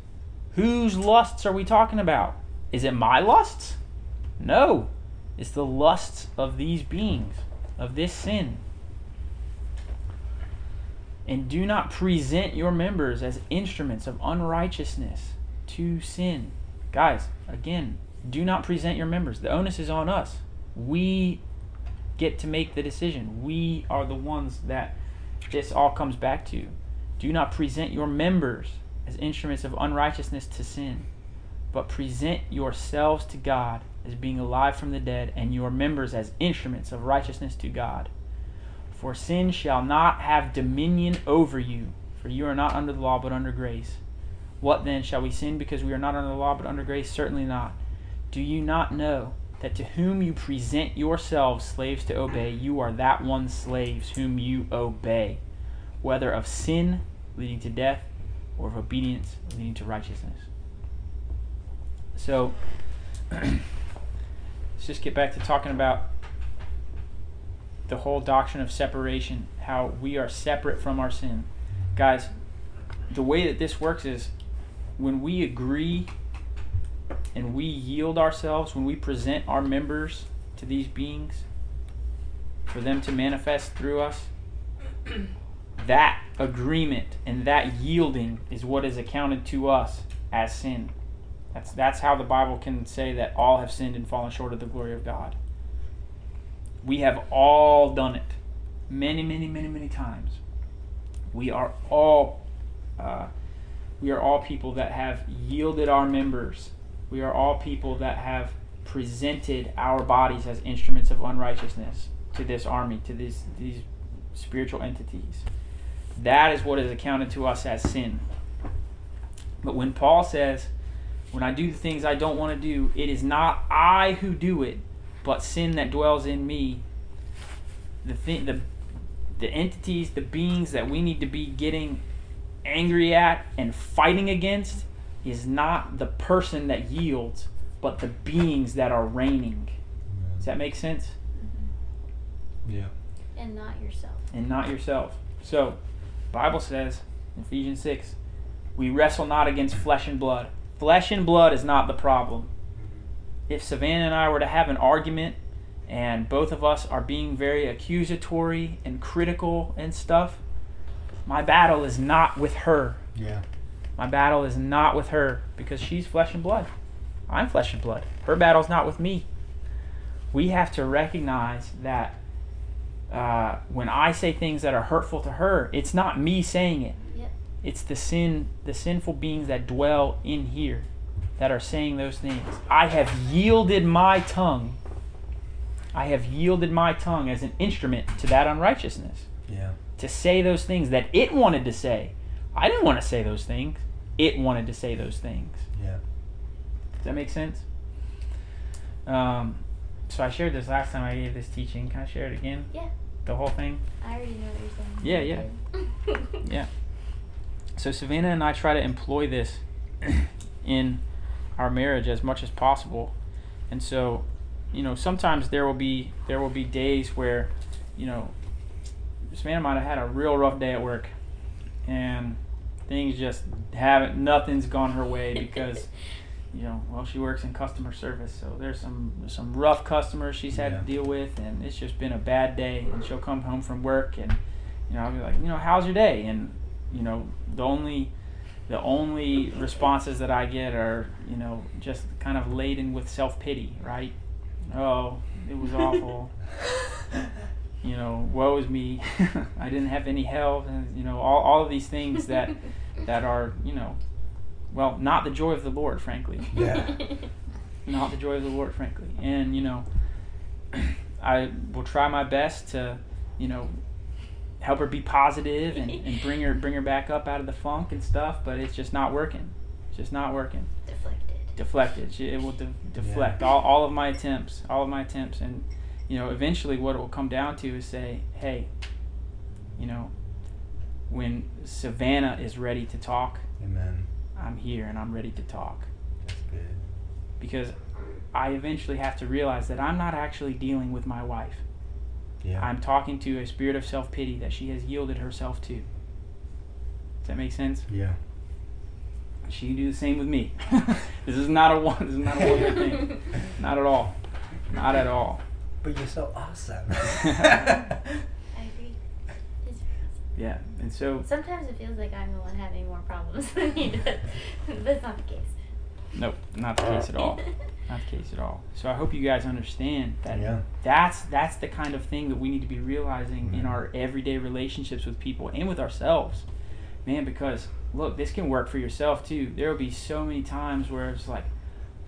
Whose lusts are we talking about? Is it my lusts? No. It's the lusts of these beings, of this sin. And do not present your members as instruments of unrighteousness to sin. Guys, again, do not present your members. The onus is on us. We get to make the decision. We are the ones that this all comes back to. Do not present your members as instruments of unrighteousness to sin, but present yourselves to God as being alive from the dead, and your members as instruments of righteousness to God. For sin shall not have dominion over you, for you are not under the law but under grace. What then? Shall we sin because we are not under the law but under grace? Certainly not. Do you not know that to whom you present yourselves slaves to obey, you are that one slaves whom you obey, whether of sin leading to death or of obedience leading to righteousness? So, let's just get back to talking about the whole doctrine of separation, how we are separate from our sin. Guys, the way that this works is when we agree and we yield ourselves, when we present our members to these beings for them to manifest through us, that agreement and that yielding is what is accounted to us as sin. That's that's how the Bible can say that all have sinned and fallen short of the glory of God. We have all done it, many, many, many, many times. We are all, uh, we are all people that have yielded our members. We are all people that have presented our bodies as instruments of unrighteousness to this army, to these these spiritual entities. That is what is accounted to us as sin. But when Paul says, "When I do the things I don't want to do, it is not I who do it, but sin that dwells in me." The thing, the the entities, the beings that we need to be getting angry at and fighting against is not the person that yields, but the beings that are reigning. Does that make sense? Mm-hmm. Yeah. and not yourself. and not yourself. So, Bible says Ephesians 6, we wrestle not against flesh and blood. Flesh and blood is not the problem. If Savannah and I were to have an argument and both of us are being very accusatory and critical and stuff, my battle is not with her. Yeah. My battle is not with her because she's flesh and blood. I'm flesh and blood. Her battle's not with me. We have to recognize that uh, when I say things that are hurtful to her, it's not me saying it. Yep. It's the sin, the sinful beings that dwell in here, that are saying those things. I have yielded my tongue. I have yielded my tongue as an instrument to that unrighteousness Yeah. to say those things that it wanted to say. I didn't want to say those things. It wanted to say those things. Yeah. Does that make sense? Um, so I shared this last time I gave this teaching. Can I share it again? Yeah. The whole thing? I already know what you're saying. Yeah, yeah. Yeah. So Savannah and I try to employ this in our marriage as much as possible. And so, you know, sometimes there will be there will be days where, you know, this man might have had a real rough day at work and things just haven't nothing's gone her way because you know, well, she works in customer service, so there's some some rough customers she's had Yeah. to deal with, and it's just been a bad day. And she'll come home from work, and you know, I'll be like, you know, how's your day? And you know, the only the only responses that I get are, you know, just kind of laden with self pity, right? Oh, it was awful. you know, woe is me. I didn't have any help, and you know, all, all of these things that that are, you know, well, not the joy of the Lord, frankly. Yeah. Not the joy of the Lord, frankly. And you know, I will try my best to you know, help her be positive and, and bring her bring her back up out of the funk and stuff. But it's just not working. It's just not working. Deflected. Deflected. She, it will de- deflect all, all of my attempts, all of my attempts, and you know, eventually, what it will come down to is say, hey, you know, when Savannah is ready to talk, Amen. I'm here and I'm ready to talk That's good. because I eventually have to realize that I'm not actually dealing with my wife. Yeah. I'm talking to a spirit of self pity that she has yielded herself to. Does that make sense? yeah. She can do the same with me. this is not a one. This is not a one thing. Not at all. Not at all. But you're so awesome. I agree. It's- Yeah. And so, Sometimes it feels like I'm the one having more problems than he does. That's not the case. nope, not the case at all. Not the case at all. So I hope you guys understand that Yeah. that's that's the kind of thing that we need to be realizing in Mhm. our everyday relationships with people and with ourselves. Man, because look, this can work for yourself too. There will be so many times where it's like,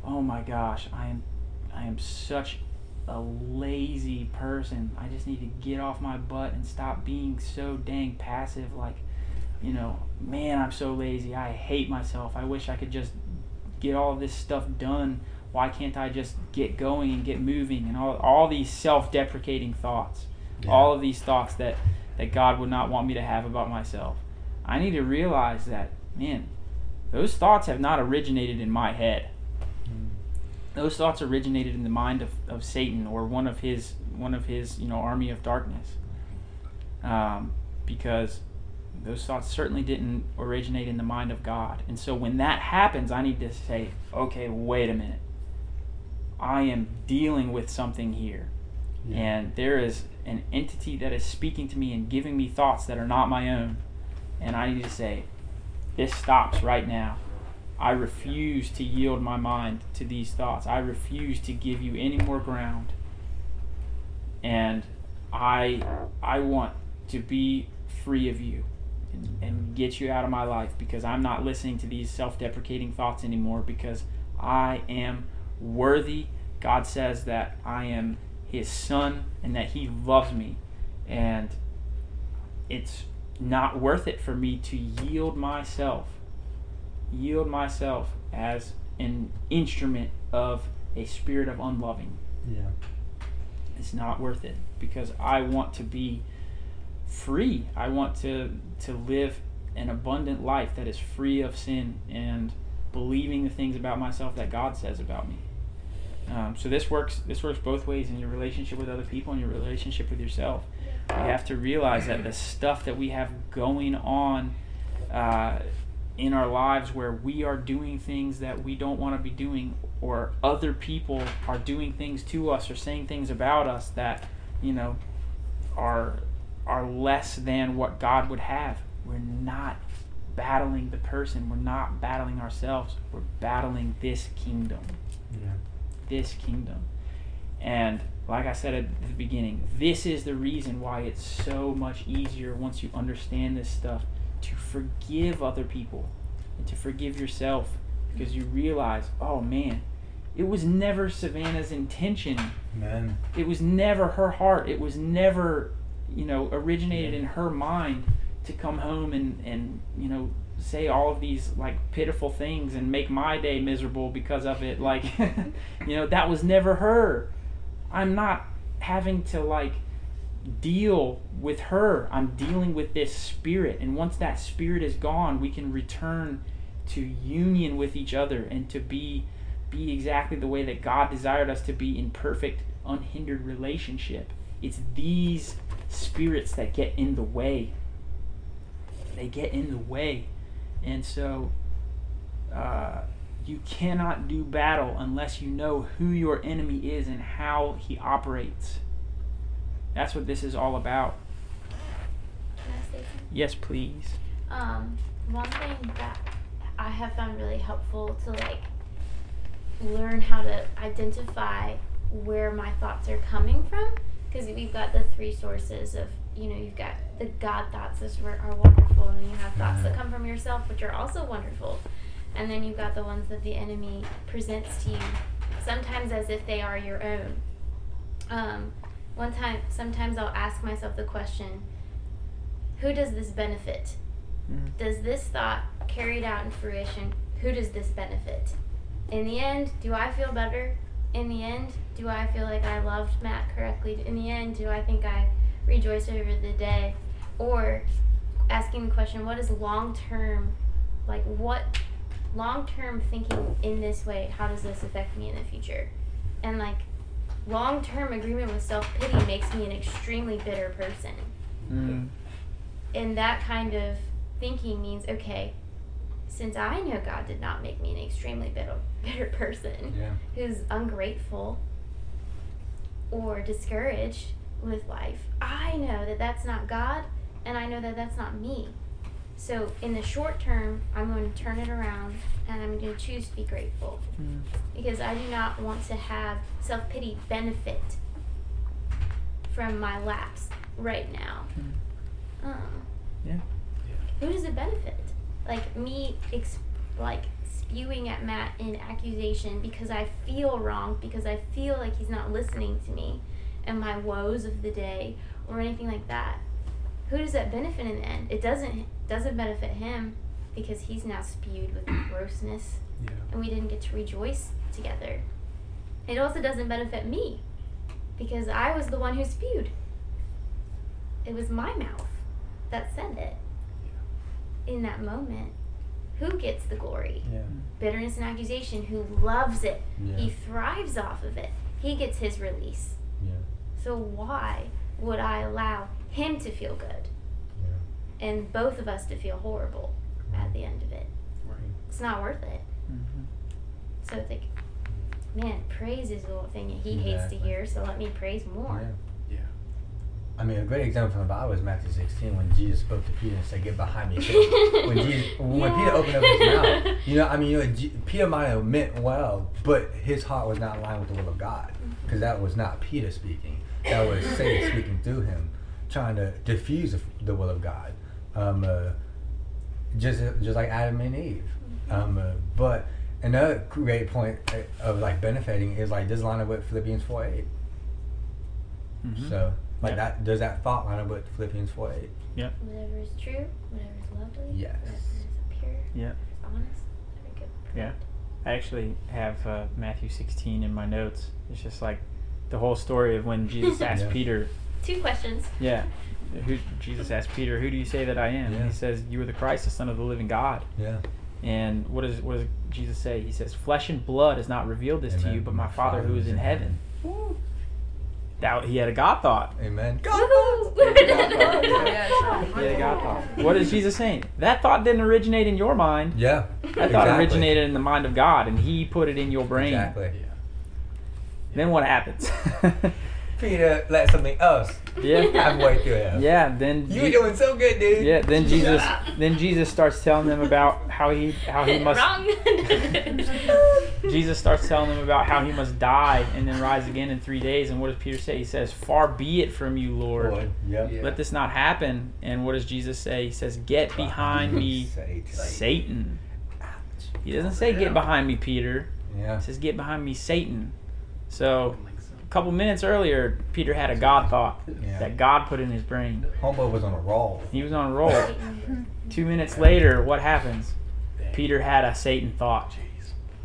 "Oh my gosh, I am I am such a lazy person. I just need to get off my butt and stop being so dang passive like, you know, man, I'm so lazy. I hate myself. I wish I could just get all this stuff done why can't I just get going and get moving? And all, all these self-deprecating thoughts Yeah. all of these thoughts that that God would not want me to have about myself. I need to realize that man those thoughts have not originated in my head. Mm. those thoughts originated in the mind of, of Satan or one of his one of his you know army of darkness. Um, because those thoughts certainly didn't originate in the mind of God. And so when that happens I need to say okay wait a minute I am dealing with something here Yeah. and there is an entity that is speaking to me and giving me thoughts that are not my own and I need to say this stops right now I refuse to yield my mind to these thoughts. I refuse to give you any more ground. And I I want to be free of you and, and get you out of my life because I'm not listening to these self-deprecating thoughts anymore because I am worthy. God says that I am his son and that he loves me and it's not worth it for me to yield myself yield myself as an instrument of a spirit of unloving. Yeah. It's not worth it because I want to be free. I want to to live an abundant life that is free of sin and believing the things about myself that God says about me. Um, so this works. This works both ways in your relationship with other people and your relationship with yourself. You have to realize that the stuff that we have going on uh, in our lives, where we are doing things that we don't want to be doing, or other people are doing things to us or saying things about us that you know are are less than what God would have. We're not battling the person. We're not battling ourselves. We're battling this kingdom Yeah. This kingdom. And like I said at the beginning, this is the reason why it's so much easier once you understand this stuff to forgive other people and to forgive yourself because you realize, oh man, it was never Savannah's intention. Man. It was never her heart. It was never, you know, originated in her mind to come home and, and you know, say all of these like pitiful things and make my day miserable because of it. Like, you know, that was never her. I'm not having to like deal with her. I'm dealing with this spirit. And once that spirit is gone, we can return to union with each other and to be be exactly the way that God desired us to be in perfect, unhindered relationship. It's these spirits that get in the way. They get in the way. And so uh, you cannot do battle unless you know who your enemy is and how he operates. That's what this is all about. Can I say something? Yes, please. Um, one thing that I have found really helpful to like learn how to identify where my thoughts are coming from because we've got the three sources of you know you've got the God thoughts which are, are wonderful and then you have thoughts that come from yourself which are also wonderful and then you've got the ones that the enemy presents to you sometimes as if they are your own um, one time, sometimes I'll ask myself the question who does this benefit? Mhm. Does this thought carried out in fruition, who does this benefit? In the end, do I feel better? In the end, do I feel like I loved Matt correctly? In the end, do I think I rejoiced over the day? Or asking the question, what is long term, like what long term thinking in this way, how does this affect me in the future? And like long term agreement with self pity makes me an extremely bitter person. Mm. And that kind of thinking means, okay, since I know God did not make me an extremely bitter, bitter person Yeah. who's ungrateful or discouraged with life, I know that that's not God and I know that that's not me. So in the short term, I'm going to turn it around and I'm going to choose to be grateful Mm. because I do not want to have self pity benefit from my lapse right now. Mm. Um, Yeah. Who does it benefit? Like me, ex- like spewing at Matt in accusation because I feel wrong because I feel like he's not listening to me and my woes of the day or anything like that. Who does that benefit in the end? It doesn't doesn't benefit him because he's now spewed with grossness Yeah. and we didn't get to rejoice together. It also doesn't benefit me because I was the one who spewed. It was my mouth that said it in that moment. Who gets the glory? Yeah. Bitterness and accusation, who loves it. Yeah. He thrives off of it. He gets his release. Yeah. So why would I allow him to feel good Yeah. and both of us to feel horrible at the end of it? Right. It's not worth it. Mhm. So it's like, man, praise is the one thing that he hates to hear. So let me praise more. Yeah. Yeah. I mean, a great example from the Bible is Matthew 16 when Jesus spoke to Peter and said, "Get behind me." Satan." when Jesus, when Yeah. Peter opened up his mouth, you know, I mean, you know, G- Peter might have meant well, but his heart was not aligned with the will of God, because that was not Peter speaking. That was Satan speaking through him, trying to diffuse the, the will of God, um, uh, just just like Adam and Eve. Um, uh, but another great point uh, of like benefiting is like this line up with Philippians 4 8. Mhm. So, like Yep. that, does that thought line up with Philippians 4 8? Whatever is true, whatever is lovely, Yes. whatever is pure, Yeah. whatever is honest, whatever good. Yeah. I actually have uh, Matthew 16 in my notes. It's just like the whole story of when Jesus asked Yeah. Peter, Two questions. yeah, who Jesus asked Peter, "Who do you say that I am?" And he says, "You are the Christ, the Son of the living God." Yeah. And what does what does Jesus say? He says, "Flesh and blood has not revealed this to you, but my Father who is in heaven." That he had a God thought. Amen. Woohoo! Yeah, He had a God thought. What is Jesus saying? That thought didn't originate in your mind. Yeah. That thought originated in the mind of God, and He put it in your brain. Exactly. Yeah. Then what happens? Peter let something else yeah. halfway through him. Yeah. Then You Je- doing so good, dude. Yeah, then Jesus then Jesus starts telling them about how he how he must Wrong. Jesus starts telling them about how he must die and then rise again in 3 days and what does Peter say? He says, "Far be it from you, Lord. Lord. Yep. Yeah. Let this not happen." And what does Jesus say? He says, "Get behind me, Satan. Satan." He doesn't say get behind me, Peter. Yeah. He says get behind me, Satan. So, a couple minutes earlier, Peter had a God thought Yeah. that God put in his brain. Homo was on a roll. He was on a roll. 2 minutes later, what happens? Peter had a Satan thought.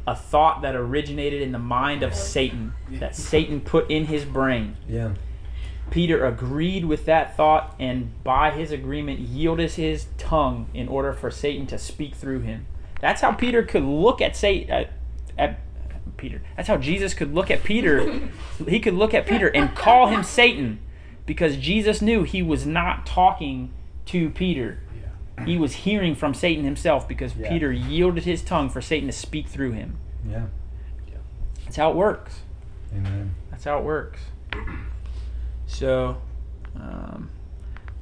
A thought that originated in the mind of Satan, that Satan put in his brain. Yeah. Peter agreed with that thought and by his agreement yielded his tongue in order for Satan to speak through him. That's how Peter could look at Satan at, at Peter. That's how Jesus could look at Peter. he could look at Peter and call him Satan because Jesus knew he was not talking to Peter. Yeah. He was hearing from Satan himself because Yeah. Peter yielded his tongue for Satan to speak through him. Yeah. That's how it works. Amen. That's how it works. So, um,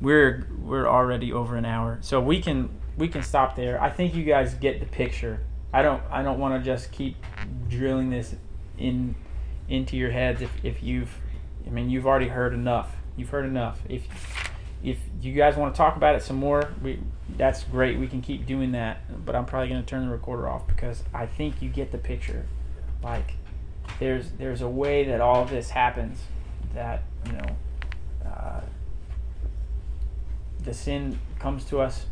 we're we're already over an hour, so we can we can stop there. I think you guys get the picture. I don't I don't want to just keep drilling this in into your heads if, if you've I mean you've already heard enough. You've heard enough. If if you guys want to talk about it some more, we that's great. We can keep doing that. But I'm probably going to turn the recorder off because I think you get the picture. Like there's there's a way that all of this happens that you know, uh, the sin comes to us.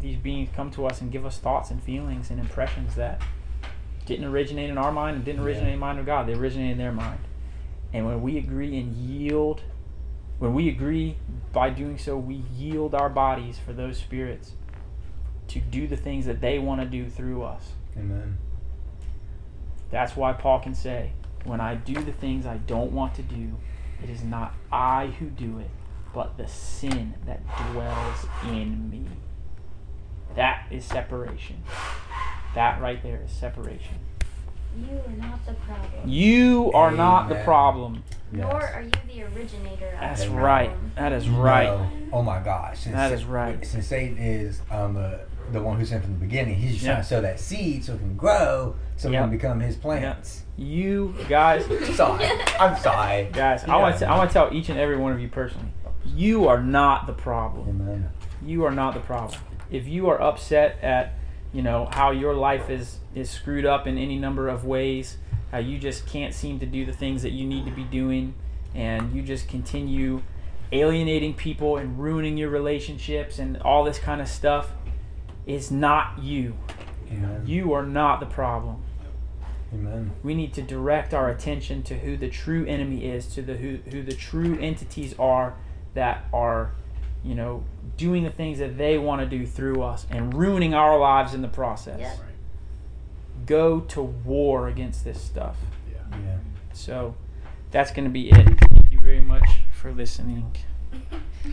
These beings come to us and give us thoughts and feelings and impressions that didn't originate in our mind and didn't Yeah. originate in the mind of God. They originated in their mind. And when we agree and yield, when we agree by doing so, we yield our bodies for those spirits to do the things that they want to do through us. Amen. That's why Paul can say, When I do the things I don't want to do, it is not I who do it, but the sin that dwells in me. That is separation. That right there is separation. You are not the problem. You are not the Amen. problem. Nor are you the originator of That's the right. problem. That is right. No. Oh my gosh. Since, That is right. Since Satan is um, uh, the one who sent from the beginning, he's just Yeah. trying to sow that seed so it can grow, so we Yeah. can become his plants. You guys, sorry. I'm sorry. guys, I want to I want to tell each and every one of you personally, you are not the problem. Amen. You are not the problem. If you are upset at, you know, how your life is is screwed up in any number of ways, how you just can't seem to do the things that you need to be doing, and you just continue alienating people and ruining your relationships and all this kind of stuff, it's not you. Amen. You are not the problem. Amen. We need to direct our attention to who the true enemy is, to the who, who the true entities are that are, you know, doing the things that they want to do through us and ruining our lives in the process. Yep. Go to war against this stuff. Yeah. So that's going to be it. Thank you very much for listening.